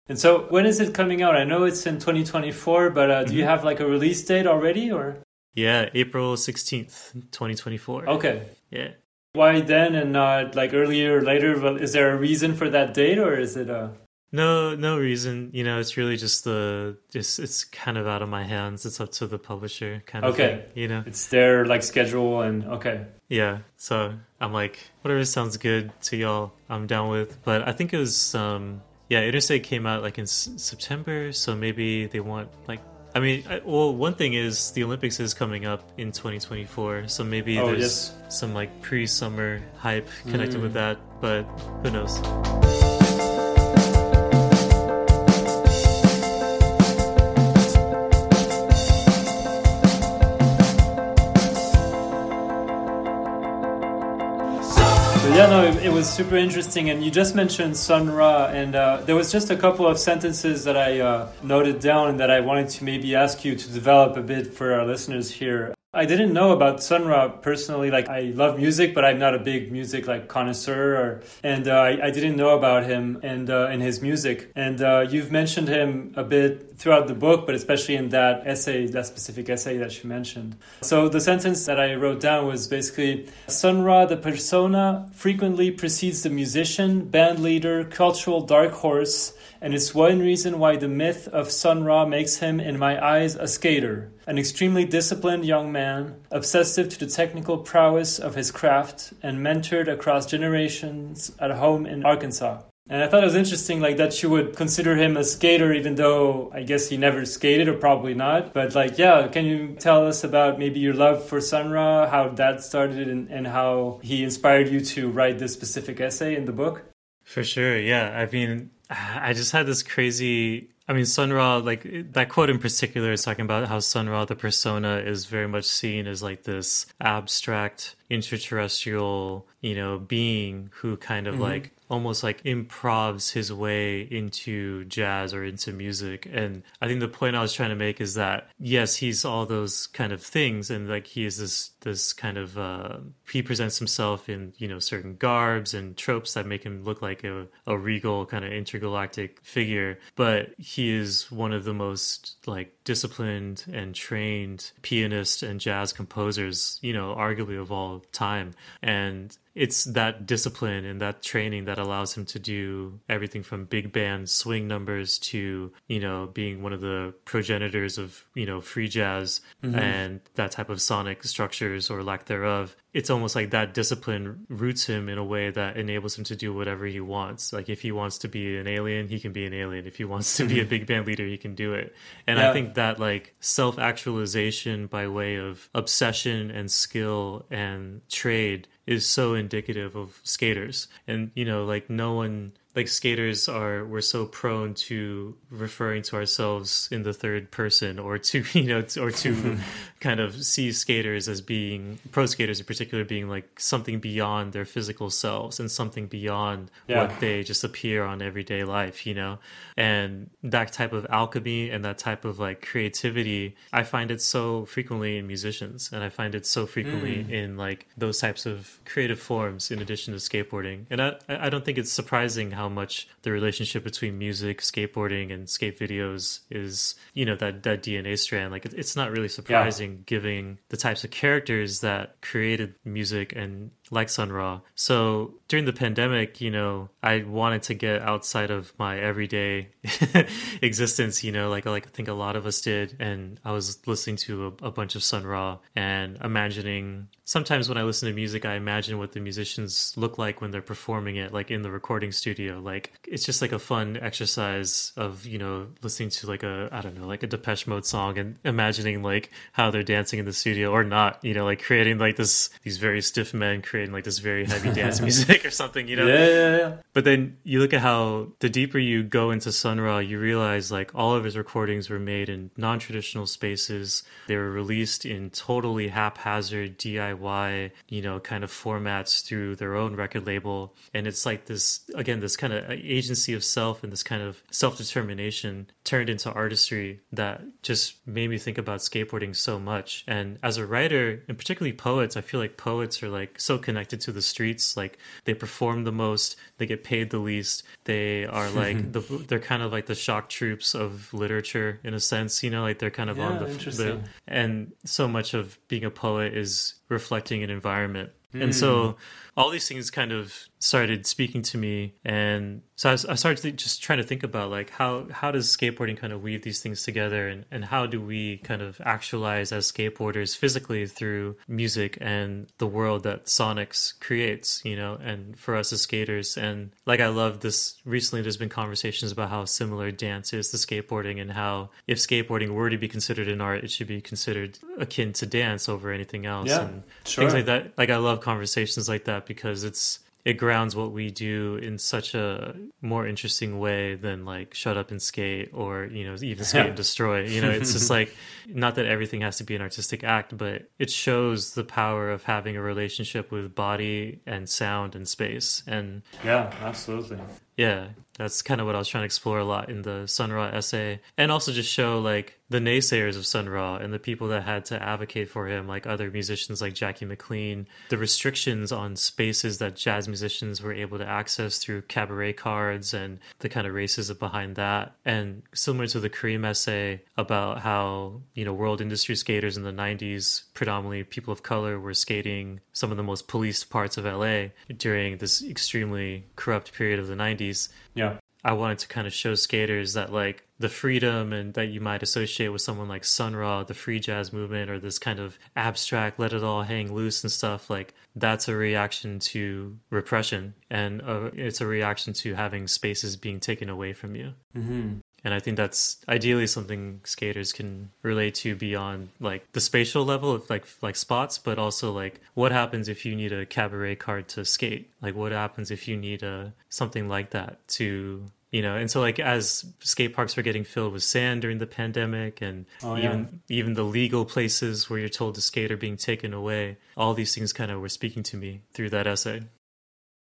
And so, when is it coming out? I know it's in 2024, but uh, do mm-hmm. you have like a release date already, or? Yeah, April 16th, 2024. Okay. Yeah. Why then, and not like earlier or later? Well, is there a reason for that date, or is it a? Uh, no, no reason. You know, it's really just the just it's kind of out of my hands. It's up to the publisher, kind of. Okay. You know, it's their like schedule and okay. Yeah. So I'm like, whatever sounds good to y'all, I'm down with. But I think it was um yeah, Interstate came out like in S- September, so maybe they want like. I mean, I, well, one thing is the Olympics is coming up in 2024, so maybe oh, there's yes. some like pre-summer hype connected mm. with that, but who knows. It, it, was super interesting. And you just mentioned Sun Ra, and uh, there was just a couple of sentences that I uh, noted down that I wanted to maybe ask you to develop a bit for our listeners here. I didn't know about Sun Ra personally. Like, I love music, but I'm not a big music like connoisseur. Or, and uh, I, I, didn't know about him and uh, and his music. And uh, you've mentioned him a bit throughout the book, but especially in that essay, that specific essay that you mentioned. So the sentence that I wrote down was basically Sun Ra, the persona, frequently precedes the musician, band leader, cultural dark horse and it's one reason why the myth of Sun Ra makes him, in my eyes, a skater, an extremely disciplined young man, obsessive to the technical prowess of his craft, and mentored across generations at home in Arkansas. And I thought it was interesting, like that you would consider him a skater, even though I guess he never skated, or probably not. But like, yeah, can you tell us about maybe your love for Sun Ra, how that started, and, and how he inspired you to write this specific essay in the book? For sure, yeah. I mean, I just had this crazy. I mean, Sun Ra, like that quote in particular, is talking about how Sun Ra, the persona, is very much seen as like this abstract, interterrestrial, you know, being who kind of mm-hmm. like almost like improvs his way into jazz or into music. And I think the point I was trying to make is that yes, he's all those kind of things, and like he is this this kind of uh, he presents himself in you know certain garbs and tropes that make him look like a, a regal kind of intergalactic figure, but he is one of the most like disciplined and trained pianist and jazz composers, you know, arguably of all time. And it's that discipline and that training that allows him to do everything from big band swing numbers to you know being one of the progenitors of you know free jazz mm-hmm. and that type of sonic structures or lack thereof it's almost like that discipline roots him in a way that enables him to do whatever he wants. Like if he wants to be an alien, he can be an alien. If he wants to be a mm-hmm. big band leader, he can do it. And yeah. I think that like self actualization by way of obsession and skill and trade is so indicative of skaters. And you know, like no one like skaters are we're so prone to referring to ourselves in the third person or to you know or to kind of see skaters as being pro skaters in particular being like something beyond their physical selves and something beyond yeah. what they just appear on everyday life you know and that type of alchemy and that type of like creativity i find it so frequently in musicians and i find it so frequently mm. in like those types of creative forms in addition to skateboarding and i i don't think it's surprising how much the relationship between music, skateboarding, and skate videos is, you know, that, that DNA strand. Like, it's not really surprising yeah. given the types of characters that created music and like Sun Ra. So during the pandemic, you know, I wanted to get outside of my everyday existence, you know, like like I think a lot of us did. And I was listening to a, a bunch of Sun Ra and imagining sometimes when I listen to music, I imagine what the musicians look like when they're performing it, like in the recording studio. Like it's just like a fun exercise of, you know, listening to like a, I don't know, like a Depeche Mode song and imagining like how they're dancing in the studio or not, you know, like creating like this, these very stiff men creating like this very heavy dance music or something, you know? Yeah, yeah, yeah. But then you look at how the deeper you go into Sun Ra, you realize like all of his recordings were made in non traditional spaces. They were released in totally haphazard DIY, you know, kind of formats through their own record label. And it's like this, again, this kind of agency of self and this kind of self determination turned into artistry that just made me think about skateboarding so much. And as a writer, and particularly poets, I feel like poets are like so connected to the streets. Like they perform the most, they get paid the least. They are like the they're kind of like the shock troops of literature in a sense. You know, like they're kind of yeah, on the, the and so much of being a poet is reflecting an environment. And so hmm. all these things kind of started speaking to me. And so I, I started just trying to think about like how how does skateboarding kind of weave these things together? And, and how do we kind of actualize as skateboarders physically through music and the world that sonics creates you know and for us as skaters? And like i love this recently there's been conversations about how similar dance is to skateboarding and how if skateboarding were to be considered an art it should be considered akin to dance over anything else. Yeah, and sure. things like that like i love conversations like that because it's it grounds what we do in such a more interesting way than like shut up and skate or you know even skate and destroy. You know it's just like not that everything has to be an artistic act but it shows the power of having a relationship with body and sound and space. And yeah absolutely. Yeah that's kind of what i was trying to explore a lot in the sun ra essay. And also just show like the naysayers of Sun Ra and the people that had to advocate for him, like other musicians like Jackie McLean, the restrictions on spaces that jazz musicians were able to access through cabaret cards and the kind of racism behind that. And similar to the Kareem essay about how, you know, world industry skaters in the 90s, predominantly people of color, were skating some of the most policed parts of LA during this extremely corrupt period of the 90s. Yeah. I wanted to kind of show skaters that like the freedom and that you might associate with someone like Sun Ra, the free jazz movement, or this kind of abstract, let it all hang loose and stuff, like that's a reaction to repression. And uh, it's a reaction to having spaces being taken away from you. Mm-hmm. And I think that's ideally something skaters can relate to beyond like the spatial level of like like spots, but also like what happens if you need a cabaret card to skate? Like what happens if you need a something like that to you know and so like as skate parks were getting filled with sand during the pandemic and oh, yeah. even even the legal places where you're told to skate are being taken away all these things kind of were speaking to me through that essay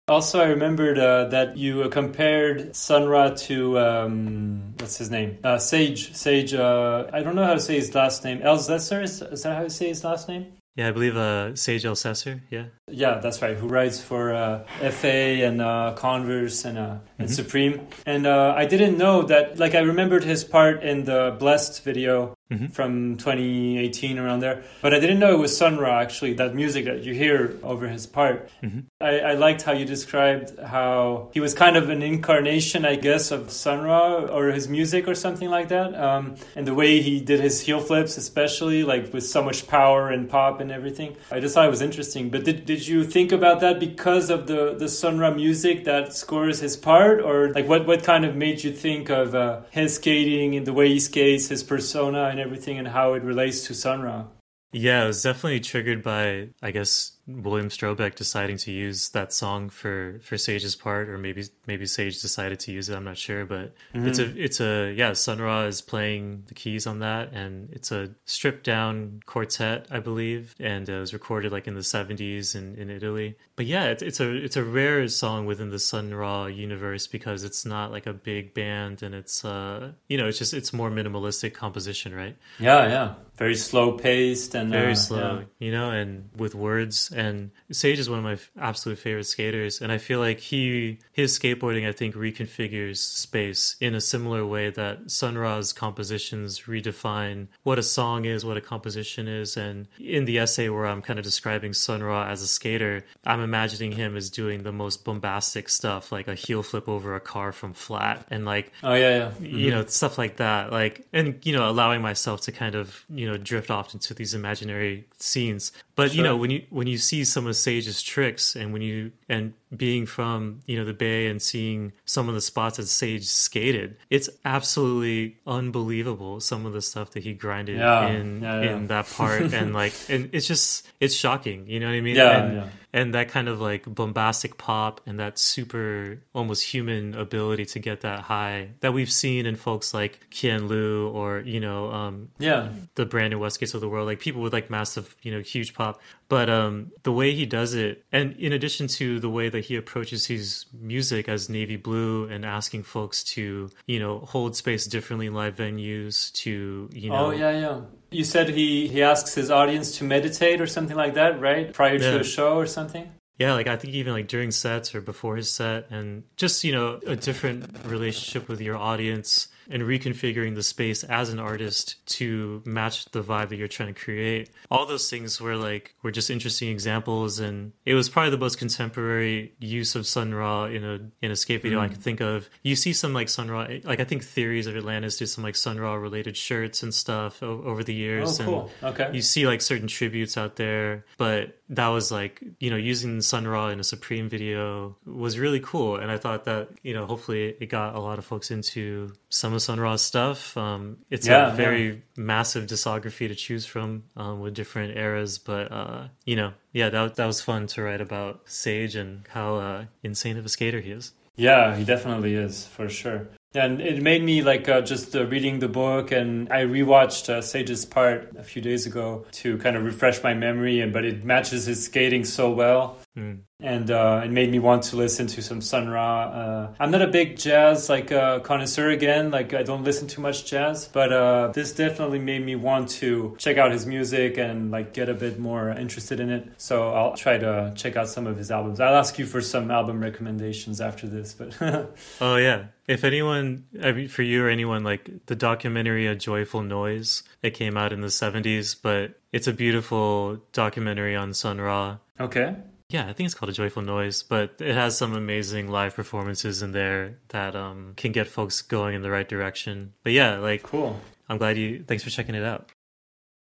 Also, I remembered uh, that you compared Sun Ra to um, what's his name? Uh, Sage. Sage. Uh, I don't know how to say his last name. Elsesser. Is, is that how you say his last name? Yeah, I believe uh, Sage Elsesser. Yeah. Yeah, that's right. Who writes for uh, FA and uh, Converse and uh, and mm-hmm. Supreme. And uh, I didn't know that. Like I remembered his part in the Blessed video mm-hmm. from 2018 around there, but I didn't know it was Sun Ra. Actually, that music that you hear over his part. Mm-hmm. I, I, liked how you described how he was kind of an incarnation, I guess, of Sun Ra or his music or something like that. Um, and the way he did his heel flips, especially like with so much power and pop and everything. I just thought it was interesting. But did did you think about that because of the the Sun Ra music that scores his part, or like what what kind of made you think of uh, his skating and the way he skates, his persona and everything, and how it relates to Sun Ra? Yeah, it was definitely triggered by, I guess, William Strobeck deciding to use that song for for Sage's part, or maybe maybe Sage decided to use it. I'm not sure, but mm-hmm. it's a it's a yeah. Sun Ra is playing the keys on that, and it's a stripped down quartet, I believe, and it was recorded like in the 70s in, in Italy. But yeah, it's it's a it's a rare song within the Sun Ra universe because it's not like a big band, and it's uh you know it's just it's more minimalistic composition, right? Yeah, yeah, very slow paced and very uh, slow, yeah. you know, and with words and Sage is one of my absolute favorite skaters, and I feel like he his skateboarding I think reconfigures space in a similar way that Sun Ra's compositions redefine what a song is, what a composition is, and in the essay where I'm kind of describing Sun Ra as a skater, I'm imagining him as doing the most bombastic stuff, like a heel flip over a car from flat, and like oh yeah, yeah. Mm-hmm. you know stuff like that, like and you know allowing myself to kind of you know drift off into these imaginary scenes. But sure. you know when you when you see some of Sage's tricks and when you and being from you know the bay and seeing some of the spots that sage skated it's absolutely unbelievable some of the stuff that he grinded yeah, in yeah, yeah. in that part. And like and it's just it's shocking you know what i mean? Yeah, and, yeah. and that kind of like bombastic pop and that super almost human ability to get that high that we've seen in folks like Kien Lieu or you know um yeah. the Brandon Westgates of the world like people with like massive you know huge pop. But um the way he does it and in addition to the way that he approaches his music as navy blue and asking folks to you know hold space differently in live venues to you oh, know oh yeah yeah. You said he he asks his audience to meditate or something like that right? Prior yeah. to a show or something? Yeah, like I think even like during sets or before his set, and just you know a different relationship with your audience and reconfiguring the space as an artist to match the vibe that you're trying to create. All those things were like were just interesting examples, and it was probably the most contemporary use of Sun Ra in a in a skate video mm. I could think of. You see some like Sun Ra, like I think Theories of Atlantis did some like Sun Ra related shirts and stuff o- over the years. Oh, cool. And okay. You see like certain tributes out there, but that was like you know using Sun Ra in a Supreme video was really cool, and I thought that you know hopefully it got a lot of folks into some of Sun Ra's stuff. Um, it's yeah, a very yeah. massive discography to choose from um, with different eras, but uh, you know, yeah, that that was fun to write about Sage and how uh, insane of a skater he is. Yeah, he definitely is for sure. And it made me like uh, just uh, reading the book, and I rewatched uh, Sage's part a few days ago to kind of refresh my memory. And but it matches his skating so well. Mm and uh, it made me want to listen to some Sun Ra. Uh, I'm not a big jazz like uh, connoisseur again, like I don't listen too much jazz, but uh, this definitely made me want to check out his music and like get a bit more interested in it. So I'll try to check out some of his albums. I'll ask you for some album recommendations after this, but oh yeah. If anyone, I mean, for you or anyone, like the documentary A Joyful Noise, it came out in the 70s, but it's a beautiful documentary on Sun Ra. Okay. Yeah, I think it's called A Joyful Noise, but it has some amazing live performances in there that um, can get folks going in the right direction. But yeah, like cool. I'm glad you. Thanks for checking it out.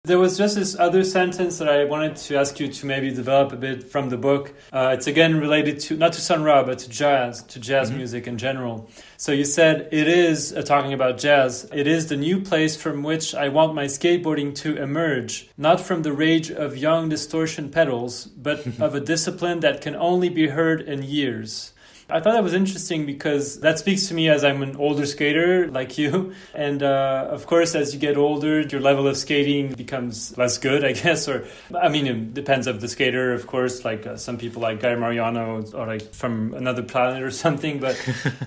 There was just this other sentence that I wanted to ask you to maybe develop a bit from the book. Uh, it's again related to not to Sun Ra, but to jazz, to jazz mm-hmm. music in general. So you said it is uh, talking about jazz. It is the new place from which I want my skateboarding to emerge, not from the rage of young distortion pedals, but of a discipline that can only be heard in years. I thought that was interesting because that speaks to me as I'm an older skater like you. And uh, of course, as you get older, your level of skating becomes less good, I guess. Or, I mean, it depends of the skater, of course. Like uh, some people like Guy Mariano or like from another planet or something. But,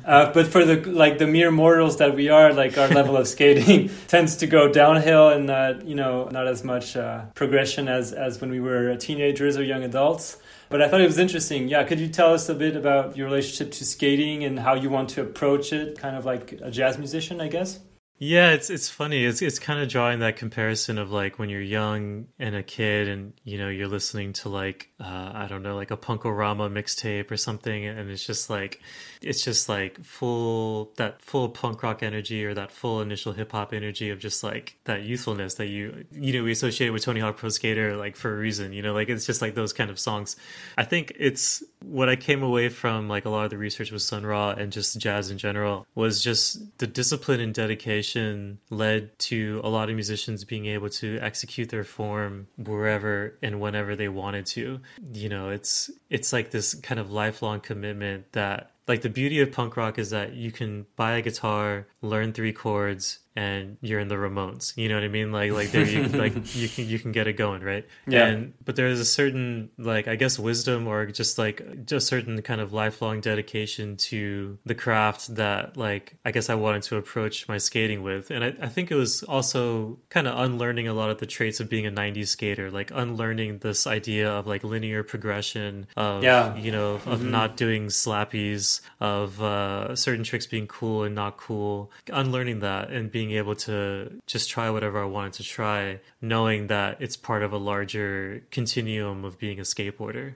uh, but for the like the mere mortals that we are, like our level of skating tends to go downhill and not, you know, not as much uh, progression as, as when we were teenagers or young adults. But I thought it was interesting. Yeah, could you tell us a bit about your relationship to skating and how you want to approach it, kind of like a jazz musician, I guess? Yeah, it's it's funny. It's it's kind of drawing that comparison of like when you're young and a kid, and you know you're listening to like uh, I don't know, like a Punk-O-Rama mixtape or something, and it's just like it's just like full that full punk rock energy or that full initial hip hop energy of just like that youthfulness that you you know we associate with Tony Hawk Pro Skater like for a reason. You know, like it's just like those kind of songs. I think it's what I came away from like a lot of the research with Sun Ra and just jazz in general was just the discipline and dedication led to a lot of musicians being able to execute their form wherever and whenever they wanted to. You know, it's it's like this kind of lifelong commitment that like the beauty of punk rock is that you can buy a guitar, learn three chords, and you're in the Ramones. You know what I mean? Like like there you like you can you can get it going, right? Yeah. And but there's a certain like I guess wisdom or just like just certain kind of lifelong dedication to the craft that like I guess I wanted to approach my skating with. And I, I think it was also kind of unlearning a lot of the traits of being a 90s skater, like unlearning this idea of like linear progression of yeah. you know, of mm-hmm. not doing slappies, of uh certain tricks being cool and not cool. Unlearning that and being being able to just try whatever I wanted to try, knowing that it's part of a larger continuum of being a skateboarder.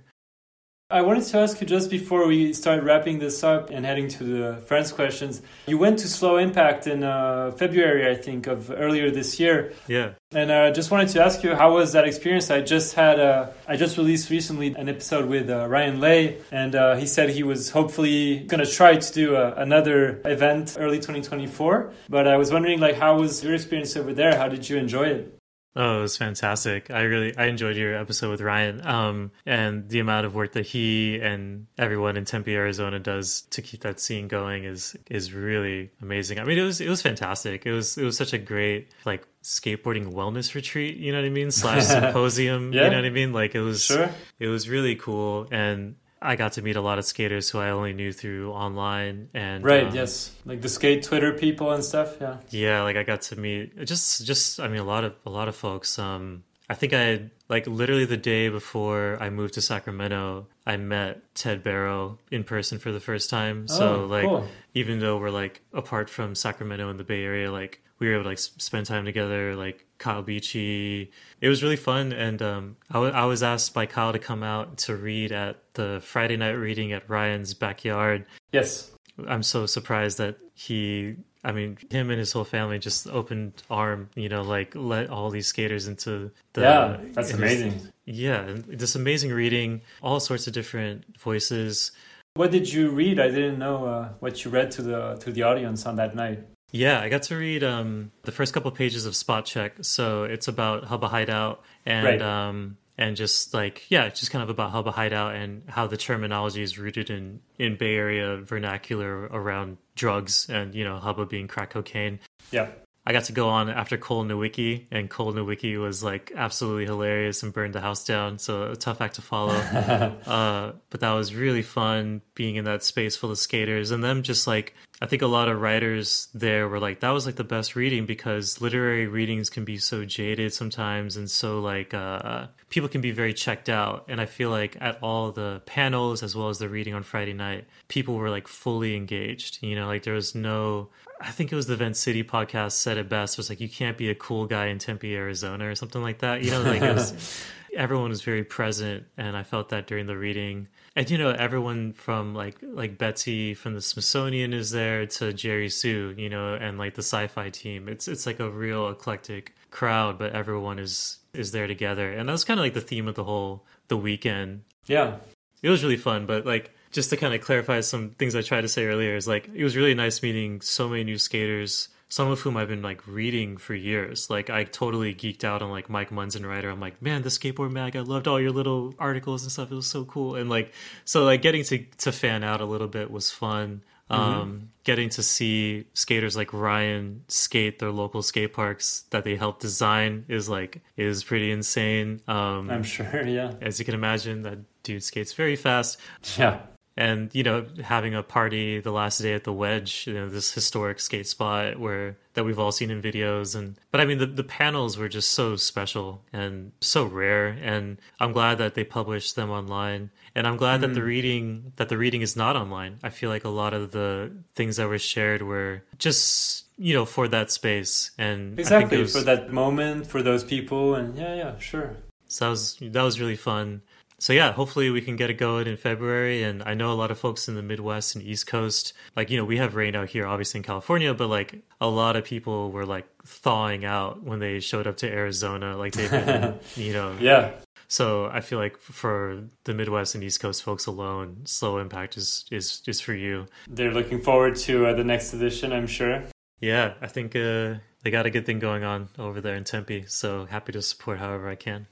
I wanted to ask you just before we start wrapping this up and heading to the friends questions. You went to Slow Impact in uh, February, I think, of earlier this year. Yeah. And I uh, just wanted to ask you, how was that experience? I just had, uh, I just released recently an episode with uh, Ryan Lay, and uh, he said he was hopefully going to try to do uh, another event early 2024. But I was wondering, like, how was your experience over there? How did you enjoy it? Oh, it was fantastic. I really I enjoyed your episode with Ryan. Um and the amount of work that he and everyone in Tempe, Arizona does to keep that scene going is is really amazing. I mean, it was it was fantastic. It was it was such a great like skateboarding wellness retreat, you know what I mean? Slash symposium, yeah. you know what I mean? Like it was sure. it was really cool and I got to meet a lot of skaters who I only knew through online and right, um, yes, like the skate Twitter people and stuff. Yeah, yeah, like I got to meet just just I mean a lot of a lot of folks. Um, I think I had like literally the day before I moved to Sacramento, I met Ted Barrow in person for the first time. Oh, so like cool. even though we're like apart from Sacramento in the Bay Area, like we were able to like spend time together, like Kyle Beachy. It was really fun, and um, I, w- I was asked by Kyle to come out to read at the Friday night reading at Ryan's backyard. Yes, I'm so surprised that he. I mean, him and his whole family just opened arm, you know, like let all these skaters into the. Yeah, that's amazing. yeah, this amazing reading, all sorts of different voices. What did you read? I didn't know uh, what you read to the to the audience on that night. Yeah, I got to read um, the first couple of pages of Spot Check. So it's about Hubba Hideout and right. um, and just like yeah, just kind of about Hubba Hideout and how the terminology is rooted in in Bay Area vernacular around drugs and you know Hubba being crack cocaine. Yeah. I got to go on after Cole Nowicki, and Cole Nowicki was like absolutely hilarious and burned the house down. So a tough act to follow. uh, but that was really fun being in that space full of skaters and them just like I think a lot of writers there were like that was like the best reading because literary readings can be so jaded sometimes and so like uh, people can be very checked out. And I feel like at all the panels as well as the reading on Friday night, people were like fully engaged. You know, like there was no I think it was the Vent City podcast said it best. It was like you can't be a cool guy in Tempe, Arizona, or something like that. You know, like it was, everyone was very present, and I felt that during the reading. And you know, everyone from like like Betsy from the Smithsonian is there to Jerry Hsu, you know, and like the sci-fi team. It's it's like a real eclectic crowd, but everyone is is there together, and that's kind of like the theme of the whole the weekend. Yeah, it was really fun, but like just to kind of clarify some things I tried to say earlier is like it was really nice meeting so many new skaters, some of whom I've been like reading for years. Like I totally geeked out on like Mike Munzenrider. I'm like, man, the skateboard mag. I loved all your little articles and stuff. It was so cool. And like, so like getting to to fan out a little bit was fun. Mm-hmm. Um, getting to see skaters like Ryan skate their local skate parks that they helped design is like is pretty insane. Um, I'm sure, yeah. As you can imagine, that dude skates very fast. Yeah and you know having a party the last day at the wedge you know this historic skate spot where that we've all seen in videos and but i mean the, the panels were just so special and so rare and i'm glad that they published them online and i'm glad mm. that the mm. reading that the reading is not online i feel like a lot of the things that were shared were just you know for that space and exactly was, for that moment for those people and yeah yeah sure so that was that was really fun so yeah, hopefully we can get it going in February. And I know a lot of folks in the Midwest and East Coast, like you know, we have rain out here, obviously in California, but like a lot of people were like thawing out when they showed up to Arizona, like they've been, you know, yeah. So I feel like for the Midwest and East Coast folks alone, Slow Impact is is is for you. They're looking forward to uh, the next edition, I'm sure. Yeah, I think uh, they got a good thing going on over there in Tempe. So happy to support however I can.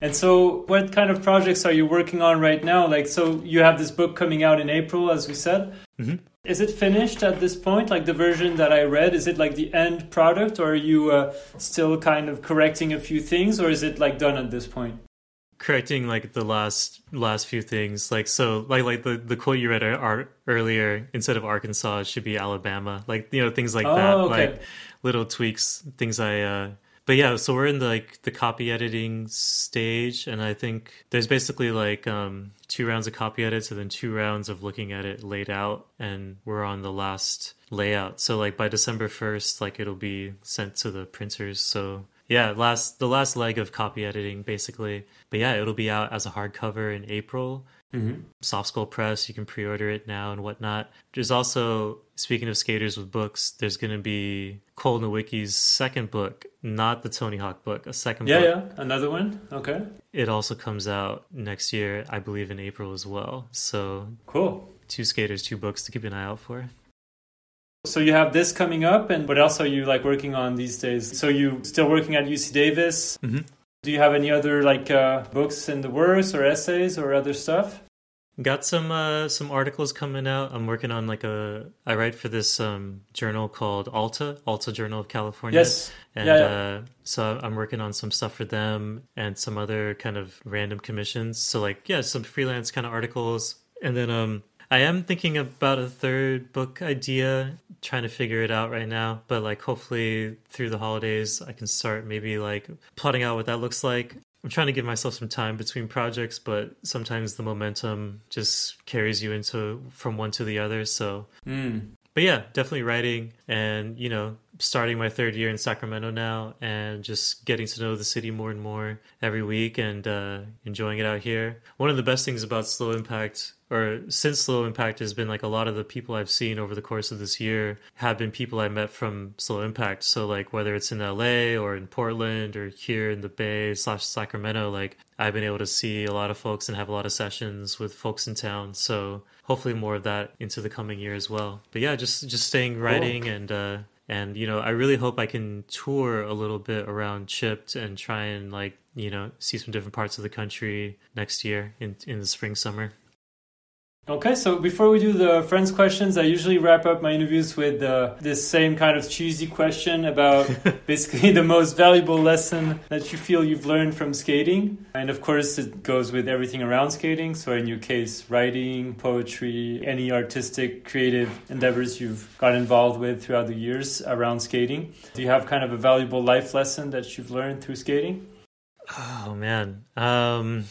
And so, what kind of projects are you working on right now? Like, so you have this book coming out in April, as we said. Mm-hmm. Is it finished at this point? Like the version that I read, is it like the end product, or are you uh, still kind of correcting a few things, or is it like done at this point? Correcting like the last last few things, like so, like like the the quote you read are, earlier. Instead of Arkansas, it should be Alabama. Like you know things like oh, that, okay. like little tweaks, things I. Uh, but yeah, so we're in the, like the copy editing stage, and I think there's basically like um, two rounds of copy edits and then two rounds of looking at it laid out, and we're on the last layout. So like by December first, like it'll be sent to the printers. So yeah, last the last leg of copy editing basically. But yeah, it'll be out as a hardcover in April. Mm-hmm. Soft Skull Press, you can pre-order it now and whatnot. There's also speaking of skaters with books, there's going to be Cole Nowicki's second book, not the Tony Hawk book, a second yeah, book. Yeah, yeah, another one. Okay. It also comes out next year, I believe in April as well. So cool. Two skaters, two books to keep an eye out for. So you have this coming up, and what else are you like working on these days? So you still working at UC Davis? Mm-hmm. Do you have any other like uh, books in the works or essays or other stuff? Got some uh, some articles coming out. I'm working on like a I write for this um, journal called Alta, Alta Journal of California. Yes. And yeah, yeah. Uh, so I'm working on some stuff for them and some other kind of random commissions. So like yeah, some freelance kind of articles. And then um I am thinking about a third book idea, trying to figure it out right now. But like, hopefully, through the holidays, I can start maybe like plotting out what that looks like. I'm trying to give myself some time between projects, but sometimes the momentum just carries you into from one to the other. So, mm. but yeah, definitely writing and, you know, starting my third year in Sacramento now and just getting to know the city more and more every week and uh, enjoying it out here. One of the best things about Slow Impact or since Slow Impact has been like a lot of the people I've seen over the course of this year have been people I met from Slow Impact. So like whether it's in LA or in Portland or here in the Bay slash Sacramento, like I've been able to see a lot of folks and have a lot of sessions with folks in town. So hopefully more of that into the coming year as well. But yeah, just just staying writing cool. and uh and you know, I really hope I can tour a little bit around Chipped and try and like, you know, see some different parts of the country next year in in the spring summer. Okay, so before we do the friends questions, I usually wrap up my interviews with uh, this same kind of cheesy question about basically the most valuable lesson that you feel you've learned from skating. And of course, it goes with everything around skating. So, in your case, writing, poetry, any artistic, creative endeavors you've got involved with throughout the years around skating. Do you have kind of a valuable life lesson that you've learned through skating? Oh, man. Um,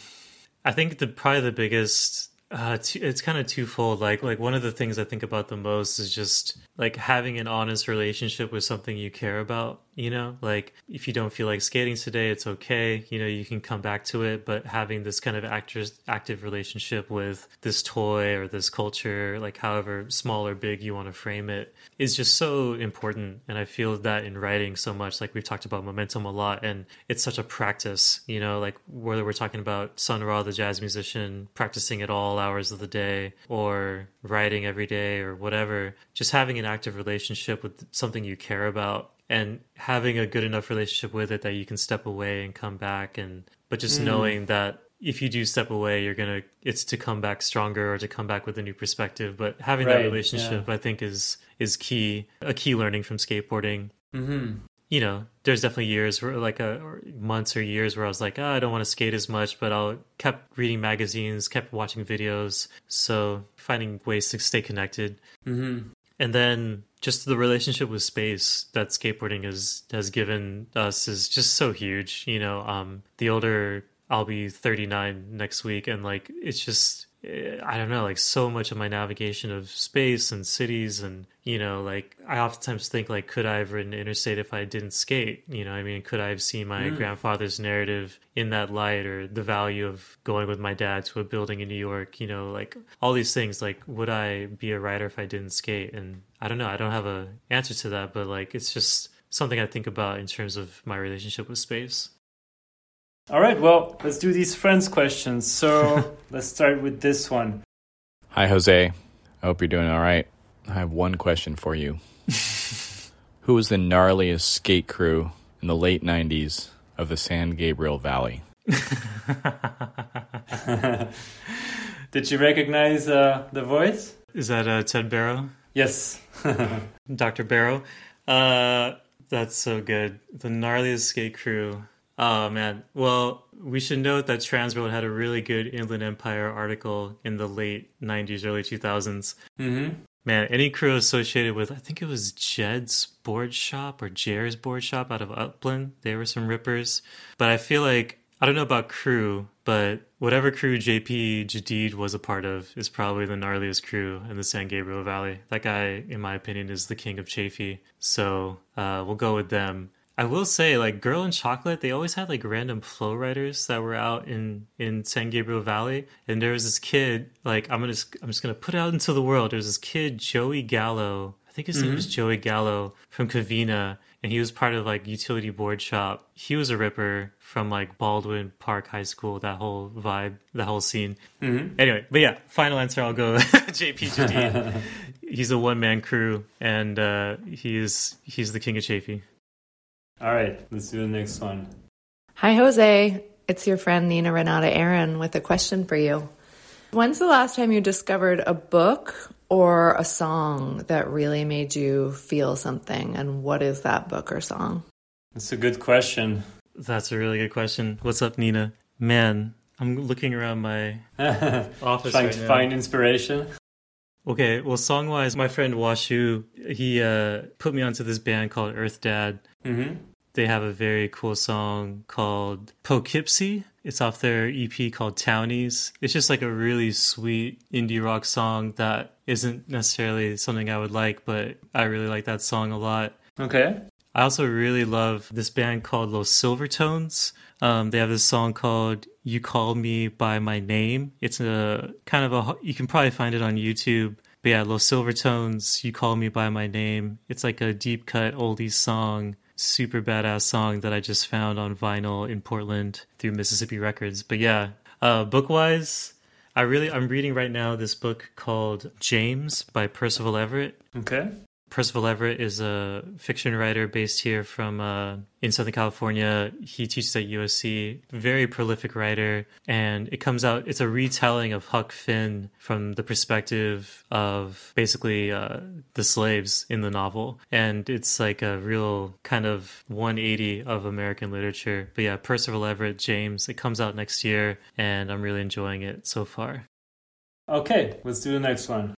I think the probably the biggest uh, it's kind of twofold. Like, like one of the things I think about the most is just like having an honest relationship with something you care about. You know? Like if you don't feel like skating today, it's okay. You know, you can come back to it, but having this kind of active active relationship with this toy or this culture, like however small or big you want to frame it, is just so important. And I feel that in writing so much, like we've talked about momentum a lot, and it's such a practice, you know, like whether we're talking about Sun Ra, the jazz musician, practicing at all hours of the day, or writing every day, or whatever, just having an active relationship with something you care about and having a good enough relationship with it that you can step away and come back and but just mm. knowing that if you do step away you're gonna it's to come back stronger or to come back with a new perspective but having right, that relationship yeah. i think is is key a key learning from skateboarding mm-hmm. you know there's definitely years where like a or months or years where i was like oh, i don't want to skate as much but i'll kept reading magazines kept watching videos so finding ways to stay connected mm-hmm. And then just the relationship with space that skateboarding has has given us is just so huge. You know, um, the older I'll be 39 next week, and like it's just I don't know, like so much of my navigation of space and cities, and you know, like I oftentimes think like, could I have written Interstate if I didn't skate? You know, I mean, could I have seen my mm. grandfather's narrative in that light, or the value of going with my dad to a building in New York? You know, like all these things. Like, would I be a writer if I didn't skate? And I don't know, I don't have a answer to that, but like it's just something I think about in terms of my relationship with space. All right, well, let's do these friends questions. So let's start with this one. Hi, Jose. I hope you're doing all right. I have one question for you. Who was the gnarliest skate crew in the late 90s of the San Gabriel Valley? Did you recognize uh, the voice? Is that uh, Ted Barrow? Yes. Dr. Barrow? Uh, that's so good. The gnarliest skate crew. Oh man. Well, we should note that Transworld had a really good Inland Empire article in the late '90s, early 2000s. Mm-hmm. Man, any crew associated with, I think it was Jed's board shop or Jer's board shop out of Upland, they were some rippers. But I feel like I don't know about crew, but whatever crew JP Jadid was a part of is probably the gnarliest crew in the San Gabriel Valley. That guy, in my opinion, is the king of Chaffey. So uh, we'll go with them. I will say, like Girl in Chocolate, they always had like random flow riders that were out in in San Gabriel Valley, and there was this kid. Like I'm gonna, I'm just gonna put out into the world. There's this kid, Joey Gallo. I think his mm-hmm. name was Joey Gallo from Covina, and he was part of like utility board shop. He was a ripper from like Baldwin Park High School. That whole vibe, that whole scene. Mm-hmm. Anyway, but yeah, final answer. I'll go JP he's a one man crew, and uh, he's he's the king of Chaffey. All right, let's do the next one. Hi, Jose. It's your friend Nina Renata Aron with a question for you. When's the last time you discovered a book or a song that really made you feel something? And what is that book or song? That's a good question. That's a really good question. What's up, Nina? Man, I'm looking around my office trying right to now. find inspiration. Okay, well, song wise, my friend Washu, he uh, put me onto this band called Earth Dad. Mm-hmm. They have a very cool song called Poughkeepsie. It's off their EP called Townies. It's just like a really sweet indie rock song that isn't necessarily something I would like, but I really like that song a lot. Okay. I also really love this band called Los Silvertones. Um, they have this song called "You Call Me by My Name." It's a kind of a you can probably find it on YouTube. But yeah, Los Silvertones, "You Call Me by My Name." It's like a deep cut oldies song, super badass song that I just found on vinyl in Portland through Mississippi Records. But yeah, uh, book wise, I really I'm reading right now this book called James by Percival Everett. Okay. Percival Everett is a fiction writer based here from uh, in Southern California. He teaches at USC. Very prolific writer, and it comes out. It's a retelling of Huck Finn from the perspective of basically uh, the slaves in the novel, and it's like a real kind of 180 of American literature. But yeah, Percival Everett, James. It comes out next year, and I'm really enjoying it so far. Okay, let's do the next one.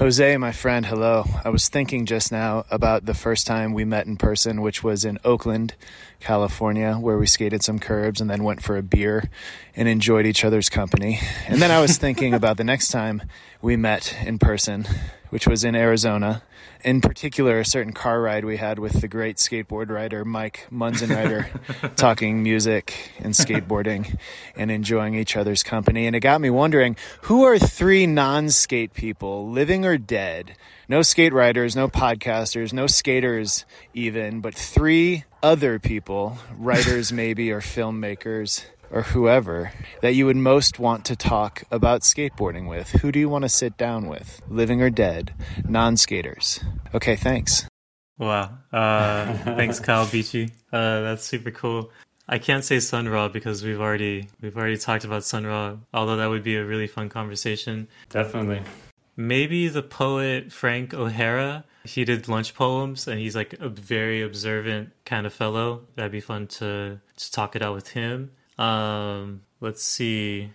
Jose, my friend, hello. I was thinking just now about the first time we met in person, which was in Oakland, California, where we skated some curbs and then went for a beer and enjoyed each other's company. And then I was thinking about the next time we met in person, which was in Arizona. In particular, a certain car ride we had with the great skateboard rider Mike Munzenrider, talking music and skateboarding and enjoying each other's company. And it got me wondering who are three non skate people, living or dead? No skate riders, no podcasters, no skaters even, but three other people, writers maybe or filmmakers or whoever that you would most want to talk about skateboarding with? Who do you want to sit down with, living or dead, non skaters? Okay, thanks. Wow. Uh, thanks, Kyle Beachy. Uh, that's super cool. I can't say Sun Ra because we've already we've already talked about Sun Ra. Although that would be a really fun conversation. Definitely. Maybe the poet Frank O'Hara. He did lunch poems, and he's like a very observant kind of fellow. That'd be fun to to talk it out with him. Um, let's see.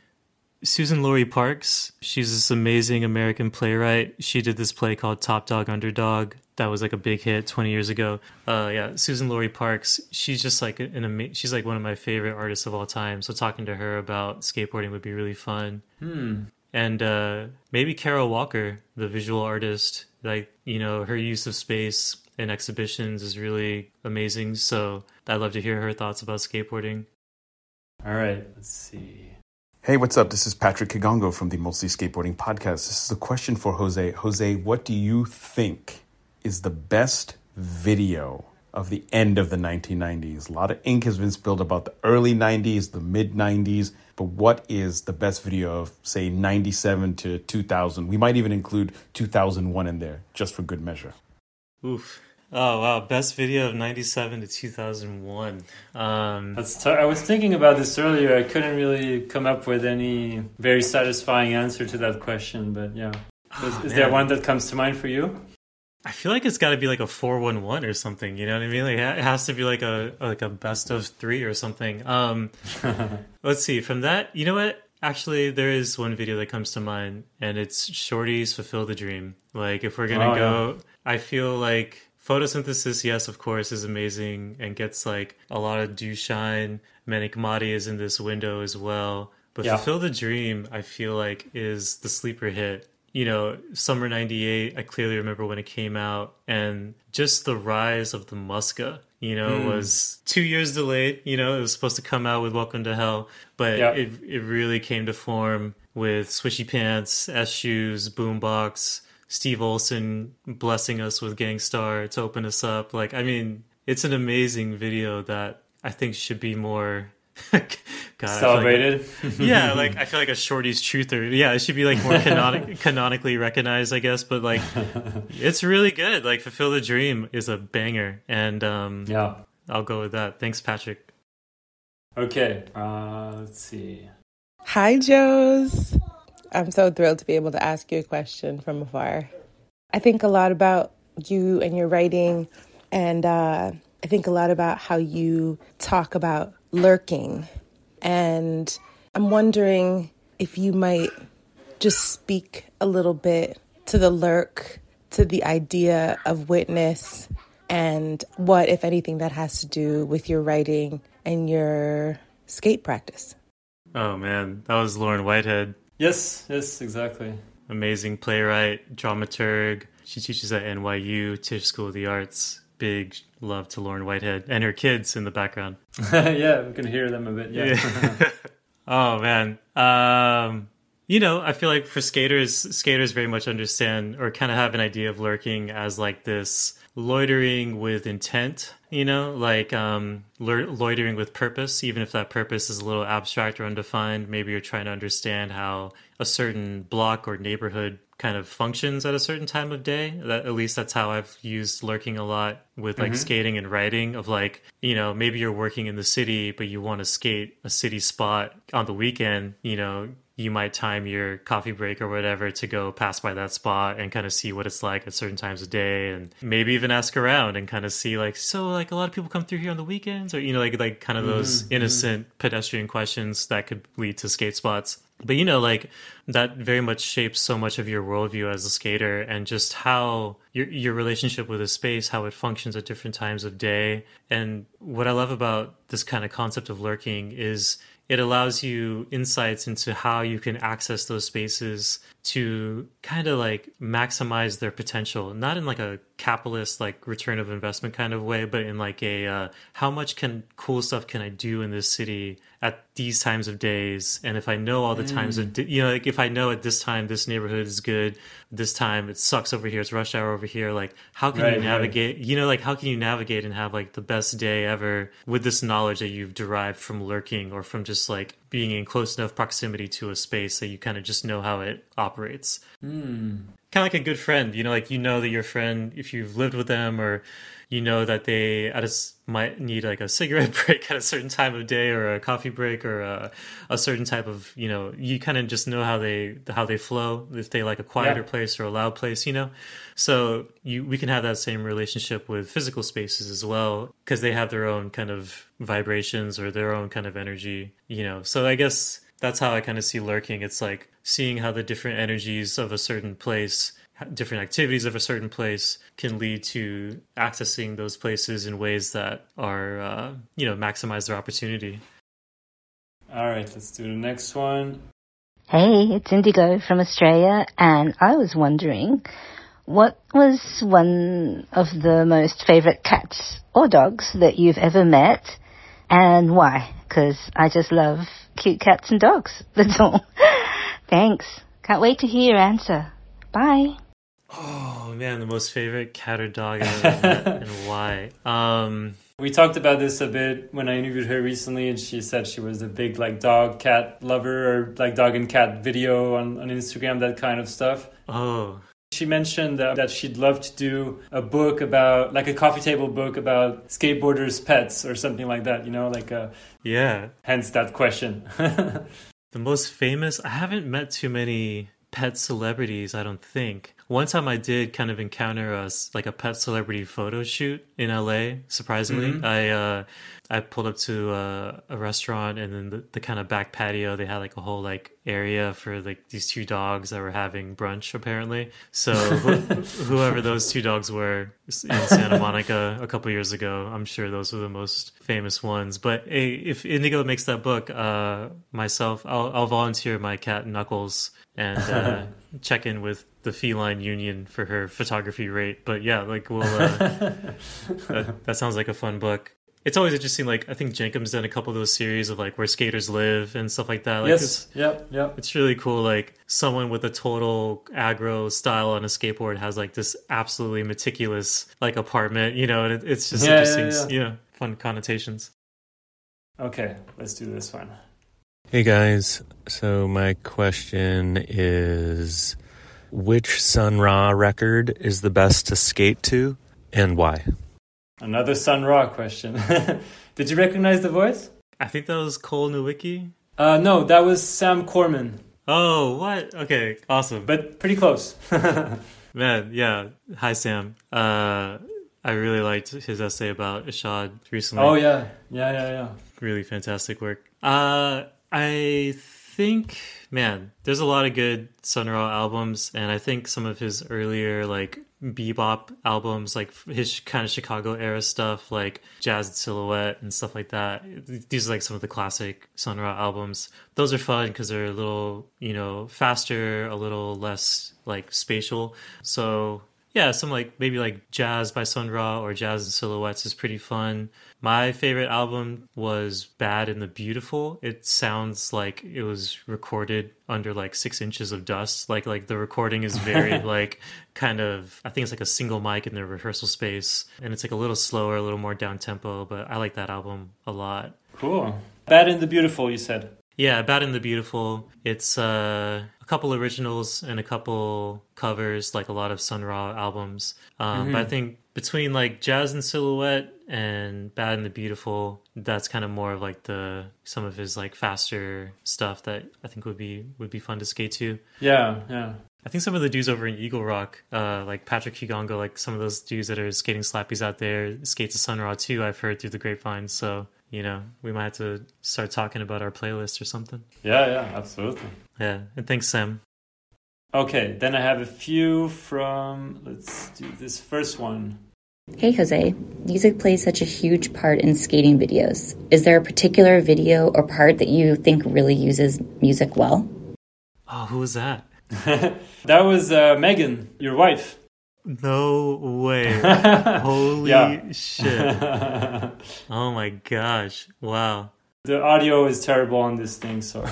Suzan-Lori Parks. She's this amazing American playwright. She did this play called Top Dog Underdog. That was like a big hit 20 years ago. Uh, yeah, Suzan-Lori Parks. She's just like an ama- she's like one of my favorite artists of all time. So talking to her about skateboarding would be really fun. Hmm. And uh, maybe Kara Walker, the visual artist. Like you know, her use of space in exhibitions is really amazing. So I'd love to hear her thoughts about skateboarding. All right, let's see. Hey, what's up? This is Patrick Kigongo from the Mostly Skateboarding Podcast. This is a question for Jose. Jose, what do you think is the best video of the end of the 1990s? A lot of ink has been spilled about the early 90s, the mid 90s, but what is the best video of, say, 97 to 2000? We might even include 2001 in there, just for good measure. Oof. Oh wow, best video of '97 to 2001. Um, That's t- I was thinking about this earlier. I couldn't really come up with any very satisfying answer to that question, but yeah. Is, Oh, is there one that comes to mind for you? I feel like it's got to be like a 411 or something. You know what I mean? Like it has to be like a like a best of three or something. Um, let's see. From that, you know what? Actually, there is one video that comes to mind, and it's Shorty's "Fulfill the Dream." Like, if we're gonna Oh, go, I feel like photosynthesis, yes, of course, is amazing and gets like a lot of dew shine. Menikmati is in this window as well, but Yeah. "Fulfill the Dream," I feel like is the sleeper hit you know, summer 98, I clearly remember when it came out and just the rise of the Muska, you know, Hmm. was two years delayed. You know, it was supposed to come out with Welcome to Hell, but Yeah. it, it really came to form with Swishy Pants, S Shoes, Boombox, Steve Olson blessing us with Gang Starr to open us up. Like, I mean, it's an amazing video that I think should be more. God, I feel like- Celebrated. yeah, like I feel like a shorty's truther. Yeah, it should be like more canonic- canonically recognized, I guess. But like, it's really good. Like, fulfill the dream is a banger, and um, yeah. I'll go with that. Thanks, Patrick. Okay. Uh, let's see. Hi, Joes. I'm so thrilled to be able to ask you a question from afar. I think a lot about you and your writing, and uh, I think a lot about how you talk about lurking. And I'm wondering if you might just speak a little bit to the lurk, to the idea of witness, and what, if anything, that has to do with your writing and your skate practice. Oh man, that was Lauren Whitehead. Yes. Yes. Exactly. Amazing playwright, dramaturg. She teaches at NYU, Tisch School of the Arts. Big love to Lauren Whitehead and her kids in the background. yeah, we can hear them a bit. Yeah. oh man. Um you know, I feel like for skaters, skaters very much understand or kind of have an idea of lurking as like this loitering with intent, you know, like um lur- loitering with purpose, even if that purpose is a little abstract or undefined. Maybe you're trying to understand how a certain block or neighborhood kind of functions at a certain time of day. That at least that's how I've used lurking a lot with like skating and writing of like, you know, maybe you're working in the city but you want to skate a city spot on the weekend, you know, you might time your coffee break or whatever to go pass by that spot and kind of see what it's like at certain times of day and maybe even ask around and kind of see like so like a lot of people come through here on the weekends? Or you know like like kind of those mm, mm. innocent pedestrian questions that could lead to skate spots. But you know like that very much shapes so much of your worldview as a skater and just how your your relationship with a space how it functions at different times of day. And what i love about this kind of concept of lurking is it allows you insights into how you can access those spaces to kind of like maximize their potential not in like a capitalist like return of investment kind of way but in like a uh, how much can cool stuff can i do in this city at these times of days and if i know all the mm. times of you know like if i know at this time this neighborhood is good this time it sucks over here it's rush hour over here like how can right, you navigate right. you know like how can you navigate and have like the best day ever with this knowledge that you've derived from lurking or from just like being in close enough proximity to a space that you kind of just know how it operates mm. kind of like a good friend you know like you know that your friend if you've lived with them or you know that they at a, might need like a cigarette break at a certain time of day or a coffee break or a, a certain type of you know you kind of just know how they how they flow if they like a quieter yeah. place or a loud place you know? So you we can have that same relationship with physical spaces as well because they have their own kind of vibrations or their own kind of energy you know? So i guess that's how i kind of see lurking. It's like seeing how the different energies of a certain place different activities of a certain place can lead to accessing those places in ways that are uh, you know maximize their opportunity. All right let's do the next one. Hey it's indigo from australia and i was wondering what was one of the most favorite cats or dogs that you've ever met and why? Because i just love cute cats and dogs that's all. Thanks. Can't wait to hear your answer. Bye Oh man, the most favorite cat or dog I've ever met and why? Um, we talked about this a bit when I interviewed her recently, and she said she was a big like dog cat lover or like dog and cat video on, on Instagram, that kind of stuff. Oh. She mentioned that, that she'd love to do a book about, like a coffee table book about skateboarders' pets or something like that, you know, like a. Yeah. Hence that question. the most famous, I haven't met too many pet celebrities, I don't think. One time I did kind of encounter a like a pet celebrity photo shoot in LA. Surprisingly, mm-hmm. I uh, I pulled up to a, a restaurant and then the, the, kind of back patio they had like a whole like area for like these two dogs that were having brunch apparently. So whoever those two dogs were in Santa Monica a couple years ago, I'm sure those were the most famous ones. But hey, if Indigo makes that book, uh, myself, I'll, I'll volunteer my cat Knuckles and uh, check in with the feline union for her photography rate. But yeah, like we'll uh, that, that, sounds like a fun book. It's always interesting. Like I think Jenkem's done a couple of those series of like where skaters live and stuff like that. Like, yes. Yep. Yep. It's really cool. Like someone with a total aggro style on a skateboard has like this absolutely meticulous like apartment. You know, and it, it's just yeah, interesting. Yeah, yeah. You know, fun connotations. Okay, let's do this one. Hey guys, so my question is which Sun Ra record is the best to skate to and why? Another Sun Ra question. Did you recognize the voice? I think that was Cole Nowicki. Uh, no, that was Sam Korman. Oh, what? Okay, awesome. But pretty close. Man, yeah. Hi, Sam. Uh, I really liked his essay about Ishod recently. Oh, yeah. Yeah, yeah, yeah. Really fantastic work. Uh, I think, man, there's a lot of good Sun Ra albums, and I think some of his earlier like bebop albums, like his kind of Chicago era stuff, like Jazz Silhouette and stuff like that. These are like some of the classic Sun Ra albums. Those are fun because they're a little, you know, faster, a little less like spatial. So yeah, some like maybe like Jazz by Sun Ra or Jazz and Silhouettes is pretty fun. My favorite album was Bad and the Beautiful. It sounds like it was recorded under like six inches of dust. Like like the recording is very like kind of I think it's like a single mic in the rehearsal space and it's like a little slower, a little more down tempo, but I like that album a lot. Cool. Bad and the Beautiful, you said. Yeah, Bad and the Beautiful. It's uh, a couple originals and a couple covers, like a lot of Sun Ra albums. Um, mm-hmm. But I mm-hmm. think between like Jazz and Silhouette and Bad and the Beautiful, that's kind of more of like the some of his like faster stuff that I think would be would be fun to skate to. Yeah, yeah. I think some of the dudes over in Eagle Rock, uh, like Patrick Kigongo, like some of those dudes that are skating slappies out there, skate to Sun Ra too. I've heard through the grapevine, so you know, we might have to start talking about our playlist or something. Yeah, yeah, absolutely. Yeah, and thanks, Sam. Okay, then I have a few from, let's do this first one. Hey Jose, music plays such a huge part in skating videos. Is there a particular video or part that you think really uses music well? Oh, who was that? that was uh, Megan, your wife. No way. Holy shit. oh my gosh. Wow. The audio is terrible on this thing, so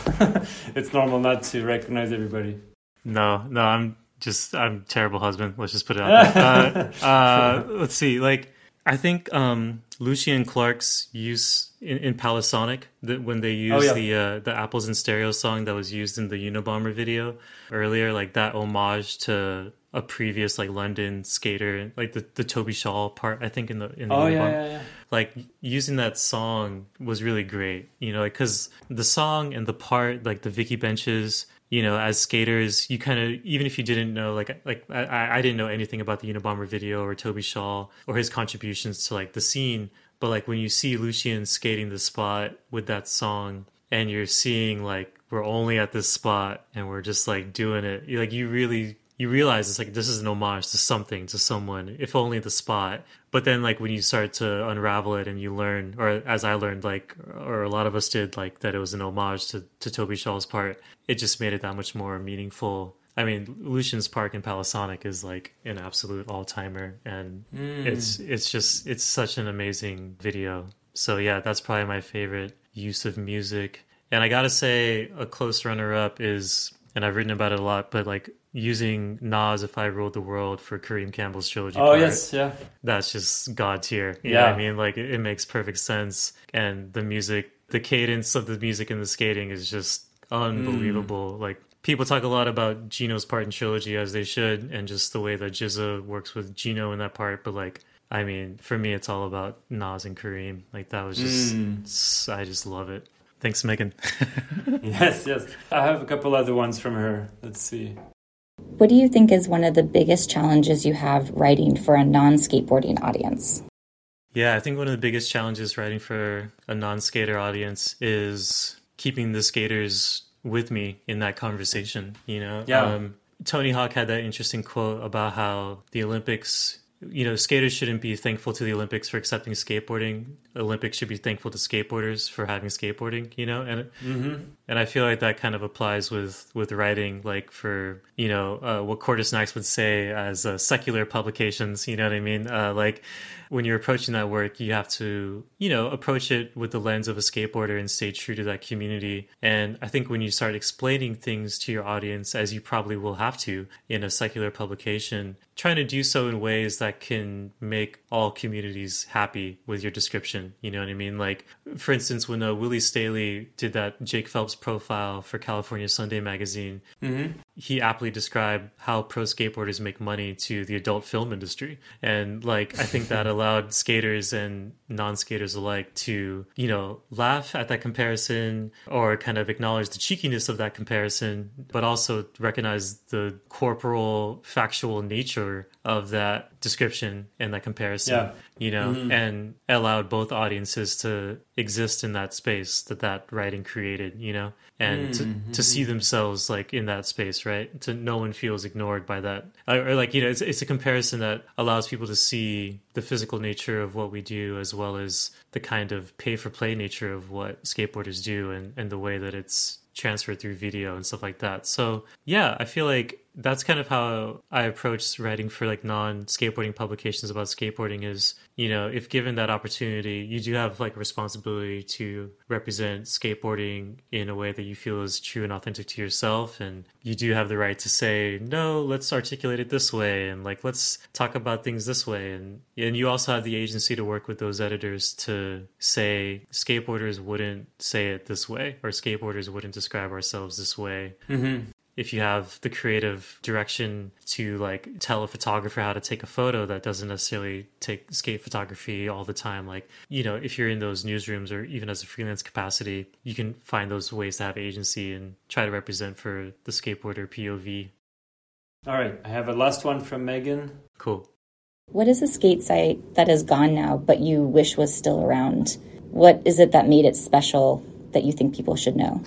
it's normal not to recognize everybody. No, no, I'm just I'm terrible husband. Let's just put it out there. uh, uh, let's see. Like I think um, Lucien Clarke's use in, in Palasonic that when they used oh, yeah. the uh, the Apples and Stereo song that was used in the Unabomber video earlier, like that homage to a previous like London skater, like the, the Toby Shuall part, I think in the in the oh, yeah, yeah, yeah, like using that song was really great, you know, because like, the song and the part, like the Vicky benches, you know, as skaters, you kind of even if you didn't know, like like I, I didn't know anything about the Unabomber video or Toby Shuall or his contributions to like the scene, but like when you see Lucien skating the spot with that song and you're seeing like we're only at this spot and we're just like doing it, like you really you realize it's like this is an homage to something to someone if only the spot. But then like when you start to unravel it and you learn or as i learned like or a lot of us did like that it was an homage to, to toby shuall's part it just made it that much more meaningful. I mean lucien's park in palasonic is like an absolute all-timer and mm. it's it's just it's such an amazing video. So yeah that's probably my favorite use of music. And i gotta say a close runner-up is and i've written about it a lot but like using Nas if I ruled the world for Kareem Campbell's trilogy. Oh part, yes, yeah. That's just god tier. yeah, I mean, like it, it, makes perfect sense, and the music, the cadence of the music and the skating is just unbelievable. Mm. Like people talk a lot about Gino's part in trilogy as they should, and just the way that GZA works with Gino in that part. But like, I mean, for me, it's all about Nas and Kareem. Like that was just, mm. I just love it. Thanks, Megan. yes, yes. I have a couple other ones from her. Let's see. What do you think is one of the biggest challenges you have writing for a non skateboarding audience? Yeah, I think one of the biggest challenges writing for a non skater audience is keeping the skaters with me in that conversation. You know, yeah. Um, Tony Hawk had that interesting quote about how the Olympics you know, skaters shouldn't be thankful to the Olympics for accepting skateboarding. Olympics should be thankful to skateboarders for having skateboarding, you know, and mm-hmm. and I feel like that kind of applies with with writing, like for you know uh, what Quarter Snacks would say as uh, secular publications. You know what I mean? Uh, like when you're approaching that work, you have to, you know, approach it with the lens of a skateboarder and stay true to that community. And I think when you start explaining things to your audience, as you probably will have to in a secular publication, trying to do so in ways that can make all communities happy with your description. You know what I mean? Like, for instance, when uh, Willie Staley did that Jake Phelps profile for California Sunday magazine, mm-hmm. he aptly described how pro skateboarders make money to the adult film industry. And, like, I think that allowed skaters and non skaters alike to, you know, laugh at that comparison or kind of acknowledge the cheekiness of that comparison, but also recognize the corporal, factual nature of that description and that comparison. Yeah. You know, mm-hmm. and allowed both audiences to exist in that space that that writing created, you know, and mm-hmm. to, to see themselves like in that space, right? To no one feels ignored by that. Or, or like, you know, it's, it's a comparison that allows people to see the physical nature of what we do as well as the kind of pay for play nature of what skateboarders do and, and the way that it's transferred through video and stuff like that. So yeah, I feel like that's kind of how I approach writing for like non skateboarding publications about skateboarding is, you know, if given that opportunity, you do have like a responsibility to represent skateboarding in a way that you feel is true and authentic to yourself. And you do have the right to say, no, let's articulate it this way. And like, let's talk about things this way. And, and you also have the agency to work with those editors to say skateboarders wouldn't say it this way or skateboarders wouldn't describe ourselves this way. Mm-hmm if you have the creative direction to like tell a photographer how to take a photo that doesn't necessarily take skate photography all the time like you know if you're in those newsrooms or even as a freelance capacity you can find those ways to have agency and try to represent for the skateboarder pov all right i have a last one from megan. Cool. What is a skate site that is gone now but you wish was still around? What is it that made it special that you think people should know?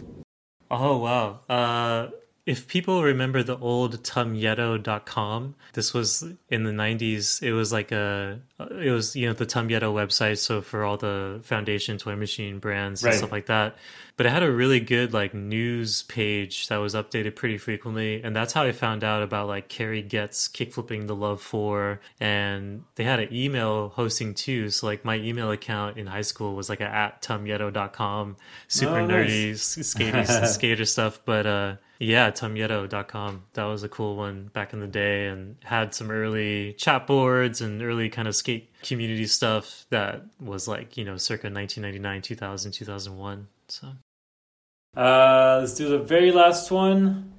Oh wow. Uh if people remember the old tumyeto.com, this was in the 90s. It was like a, it was, you know, the Tumyeto website. So for all the foundation toy machine brands and stuff like that. But it had a really good like news page that was updated pretty frequently. And that's how I found out about like Kerry Getz kickflipping the Love 4. And they had an email hosting too. So like my email account in high school was like a at tumyeto.com. Super Oh, nice. nerdy s- skater, skater stuff. But uh, yeah, tumyeto.com. That was a cool one back in the day and had some early chat boards and early kind of skate community stuff that was like, you know, circa 1999, 2000, 2001. So. Uh, let's do the very last one.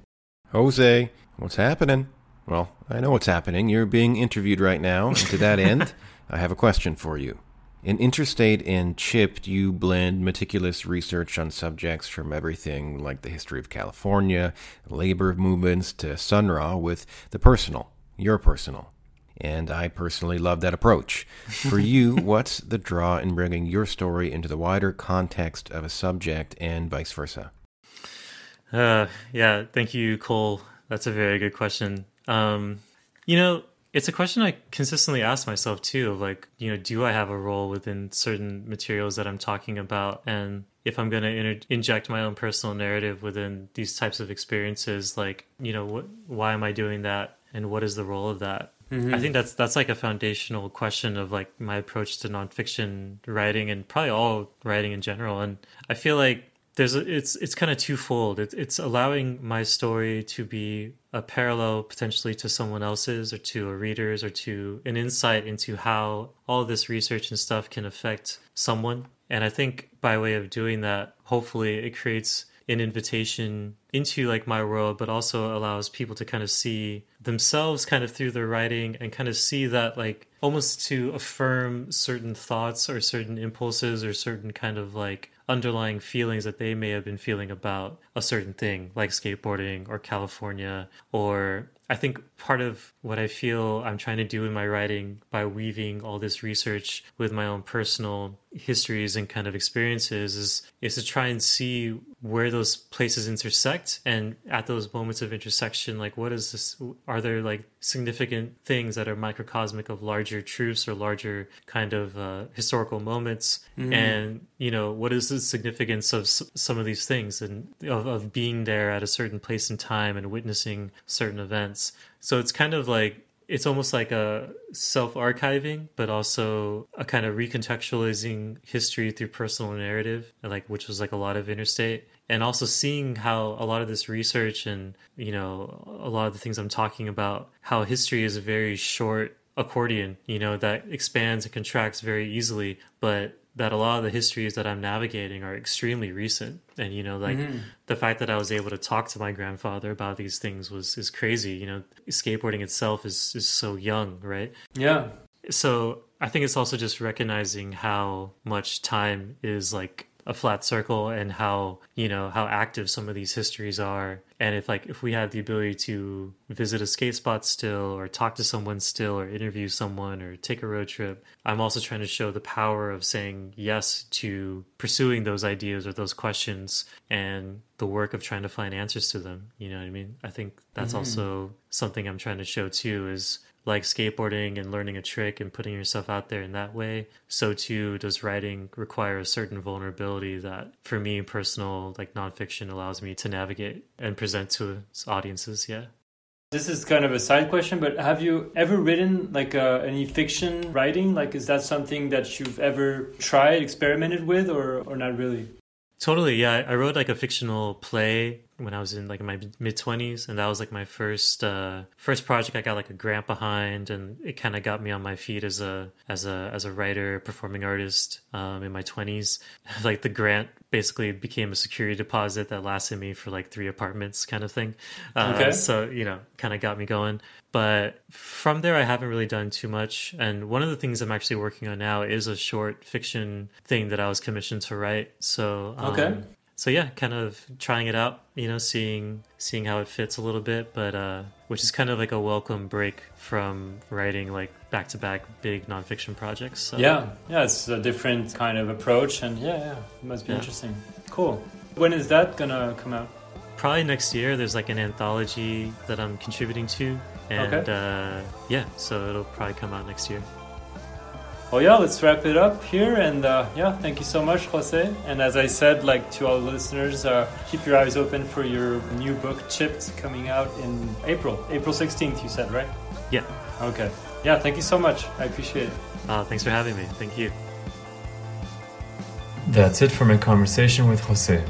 Jose, what's happening? Well, I know what's happening. You're being interviewed right now, and to that end, I have a question for you. In Interstate and Chipped, you blend meticulous research on subjects from everything like the history of California, labor movements to Sun Ra with the personal, your personal. And I personally love that approach. For you, what's the draw in bringing your story into the wider context of a subject and vice versa? Uh, yeah, thank you, Cole. That's a very good question. Um, you know, it's a question I consistently ask myself too of like, you know, do I have a role within certain materials that I'm talking about? And if I'm going to inter- inject my own personal narrative within these types of experiences, like, you know, what, why am I doing that? And what is the role of that? I mm-hmm. think that's that's like a foundational question of like my approach to nonfiction writing and probably all writing in general. And I feel like there's a, it's it's kind of twofold. It's it's allowing my story to be a parallel potentially to someone else's or to a reader's or to an insight into how all this research and stuff can affect someone. And I think by way of doing that, hopefully it creates an invitation into like my world, but also allows people to kind of see themselves kind of through their writing and kind of see that like almost to affirm certain thoughts or certain impulses or certain kind of like underlying feelings that they may have been feeling about a certain thing like skateboarding or California. Or I think part of what I feel I'm trying to do in my writing by weaving all this research with my own personal histories and kind of experiences is is to try and see where those places intersect and at those moments of intersection like what is this are there like significant things that are microcosmic of larger truths or larger kind of uh, historical moments? And you know what is the significance of s- some of these things and of, of being there at a certain place in time and witnessing certain events? So it's kind of like it's almost like a self archiving, but also a kind of recontextualizing history through personal narrative, like which was like a lot of interstate, and also seeing how a lot of this research and you know a lot of the things I'm talking about, how history is a very short accordion, you know, that expands and contracts very easily, but that a lot of the histories that I'm navigating are extremely recent. And you know, like mm-hmm. the fact that I was able to talk to my grandfather about these things was is crazy. You know, skateboarding itself is is so young, right? Yeah. So I think it's also just recognizing how much time is like a flat circle and how you know how active some of these histories are and if like if we have the ability to visit a skate spot still or talk to someone still or interview someone or take a road trip i'm also trying to show the power of saying yes to pursuing those ideas or those questions and the work of trying to find answers to them. You know what i mean? I think that's mm-hmm. also something i'm trying to show too is like skateboarding and learning a trick and putting yourself out there in that way, so too does writing require a certain vulnerability that, for me, personal like nonfiction allows me to navigate and present to its audiences. Yeah. This is kind of a side question, but have you ever written like uh, any fiction writing? Like, is that something that you've ever tried, experimented with, or or not really? Totally, yeah. I wrote like a fictional play when I was in like my mid twenties, and that was like my first uh, first project. I got like a grant behind, and it kind of got me on my feet as a as a as a writer, performing artist um, in my twenties. Like the grant basically became a security deposit that lasted me for like three apartments, kind of thing. Uh, Okay. So you know, kind of got me going. But from there, I haven't really done too much. And one of the things I'm actually working on now is a short fiction thing that I was commissioned to write. So um, Okay. So yeah, kind of trying it out, you know, seeing seeing how it fits a little bit, but uh, which is kind of like a welcome break from writing like back to back big nonfiction projects. So, Yeah, yeah, it's a different kind of approach, and yeah, yeah, it must be Yeah. interesting. Cool. When is that gonna come out? probably next year. There's like an anthology that I'm contributing to, and Okay. uh, yeah, so it'll probably come out next year. Well, yeah, let's wrap it up here. And uh, yeah, thank you so much, Jose. And as I said, like to all the listeners, uh, keep your eyes open for your new book, Chipped, coming out in April. April 16th, you said, right? Yeah. Okay. Yeah, thank you so much. I appreciate it. Uh, thanks for having me. Thank you. That's it for my conversation with Jose.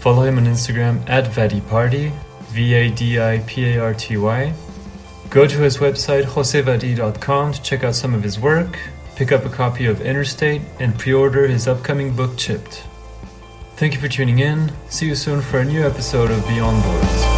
Follow him on Instagram at VadiParty, V A D I P A R T Y. Go to his website josevadi.com to check out some of his work, pick up a copy of Interstate, and pre order his upcoming book Chipped. Thank you for tuning in. See you soon for a new episode of Beyond Boards.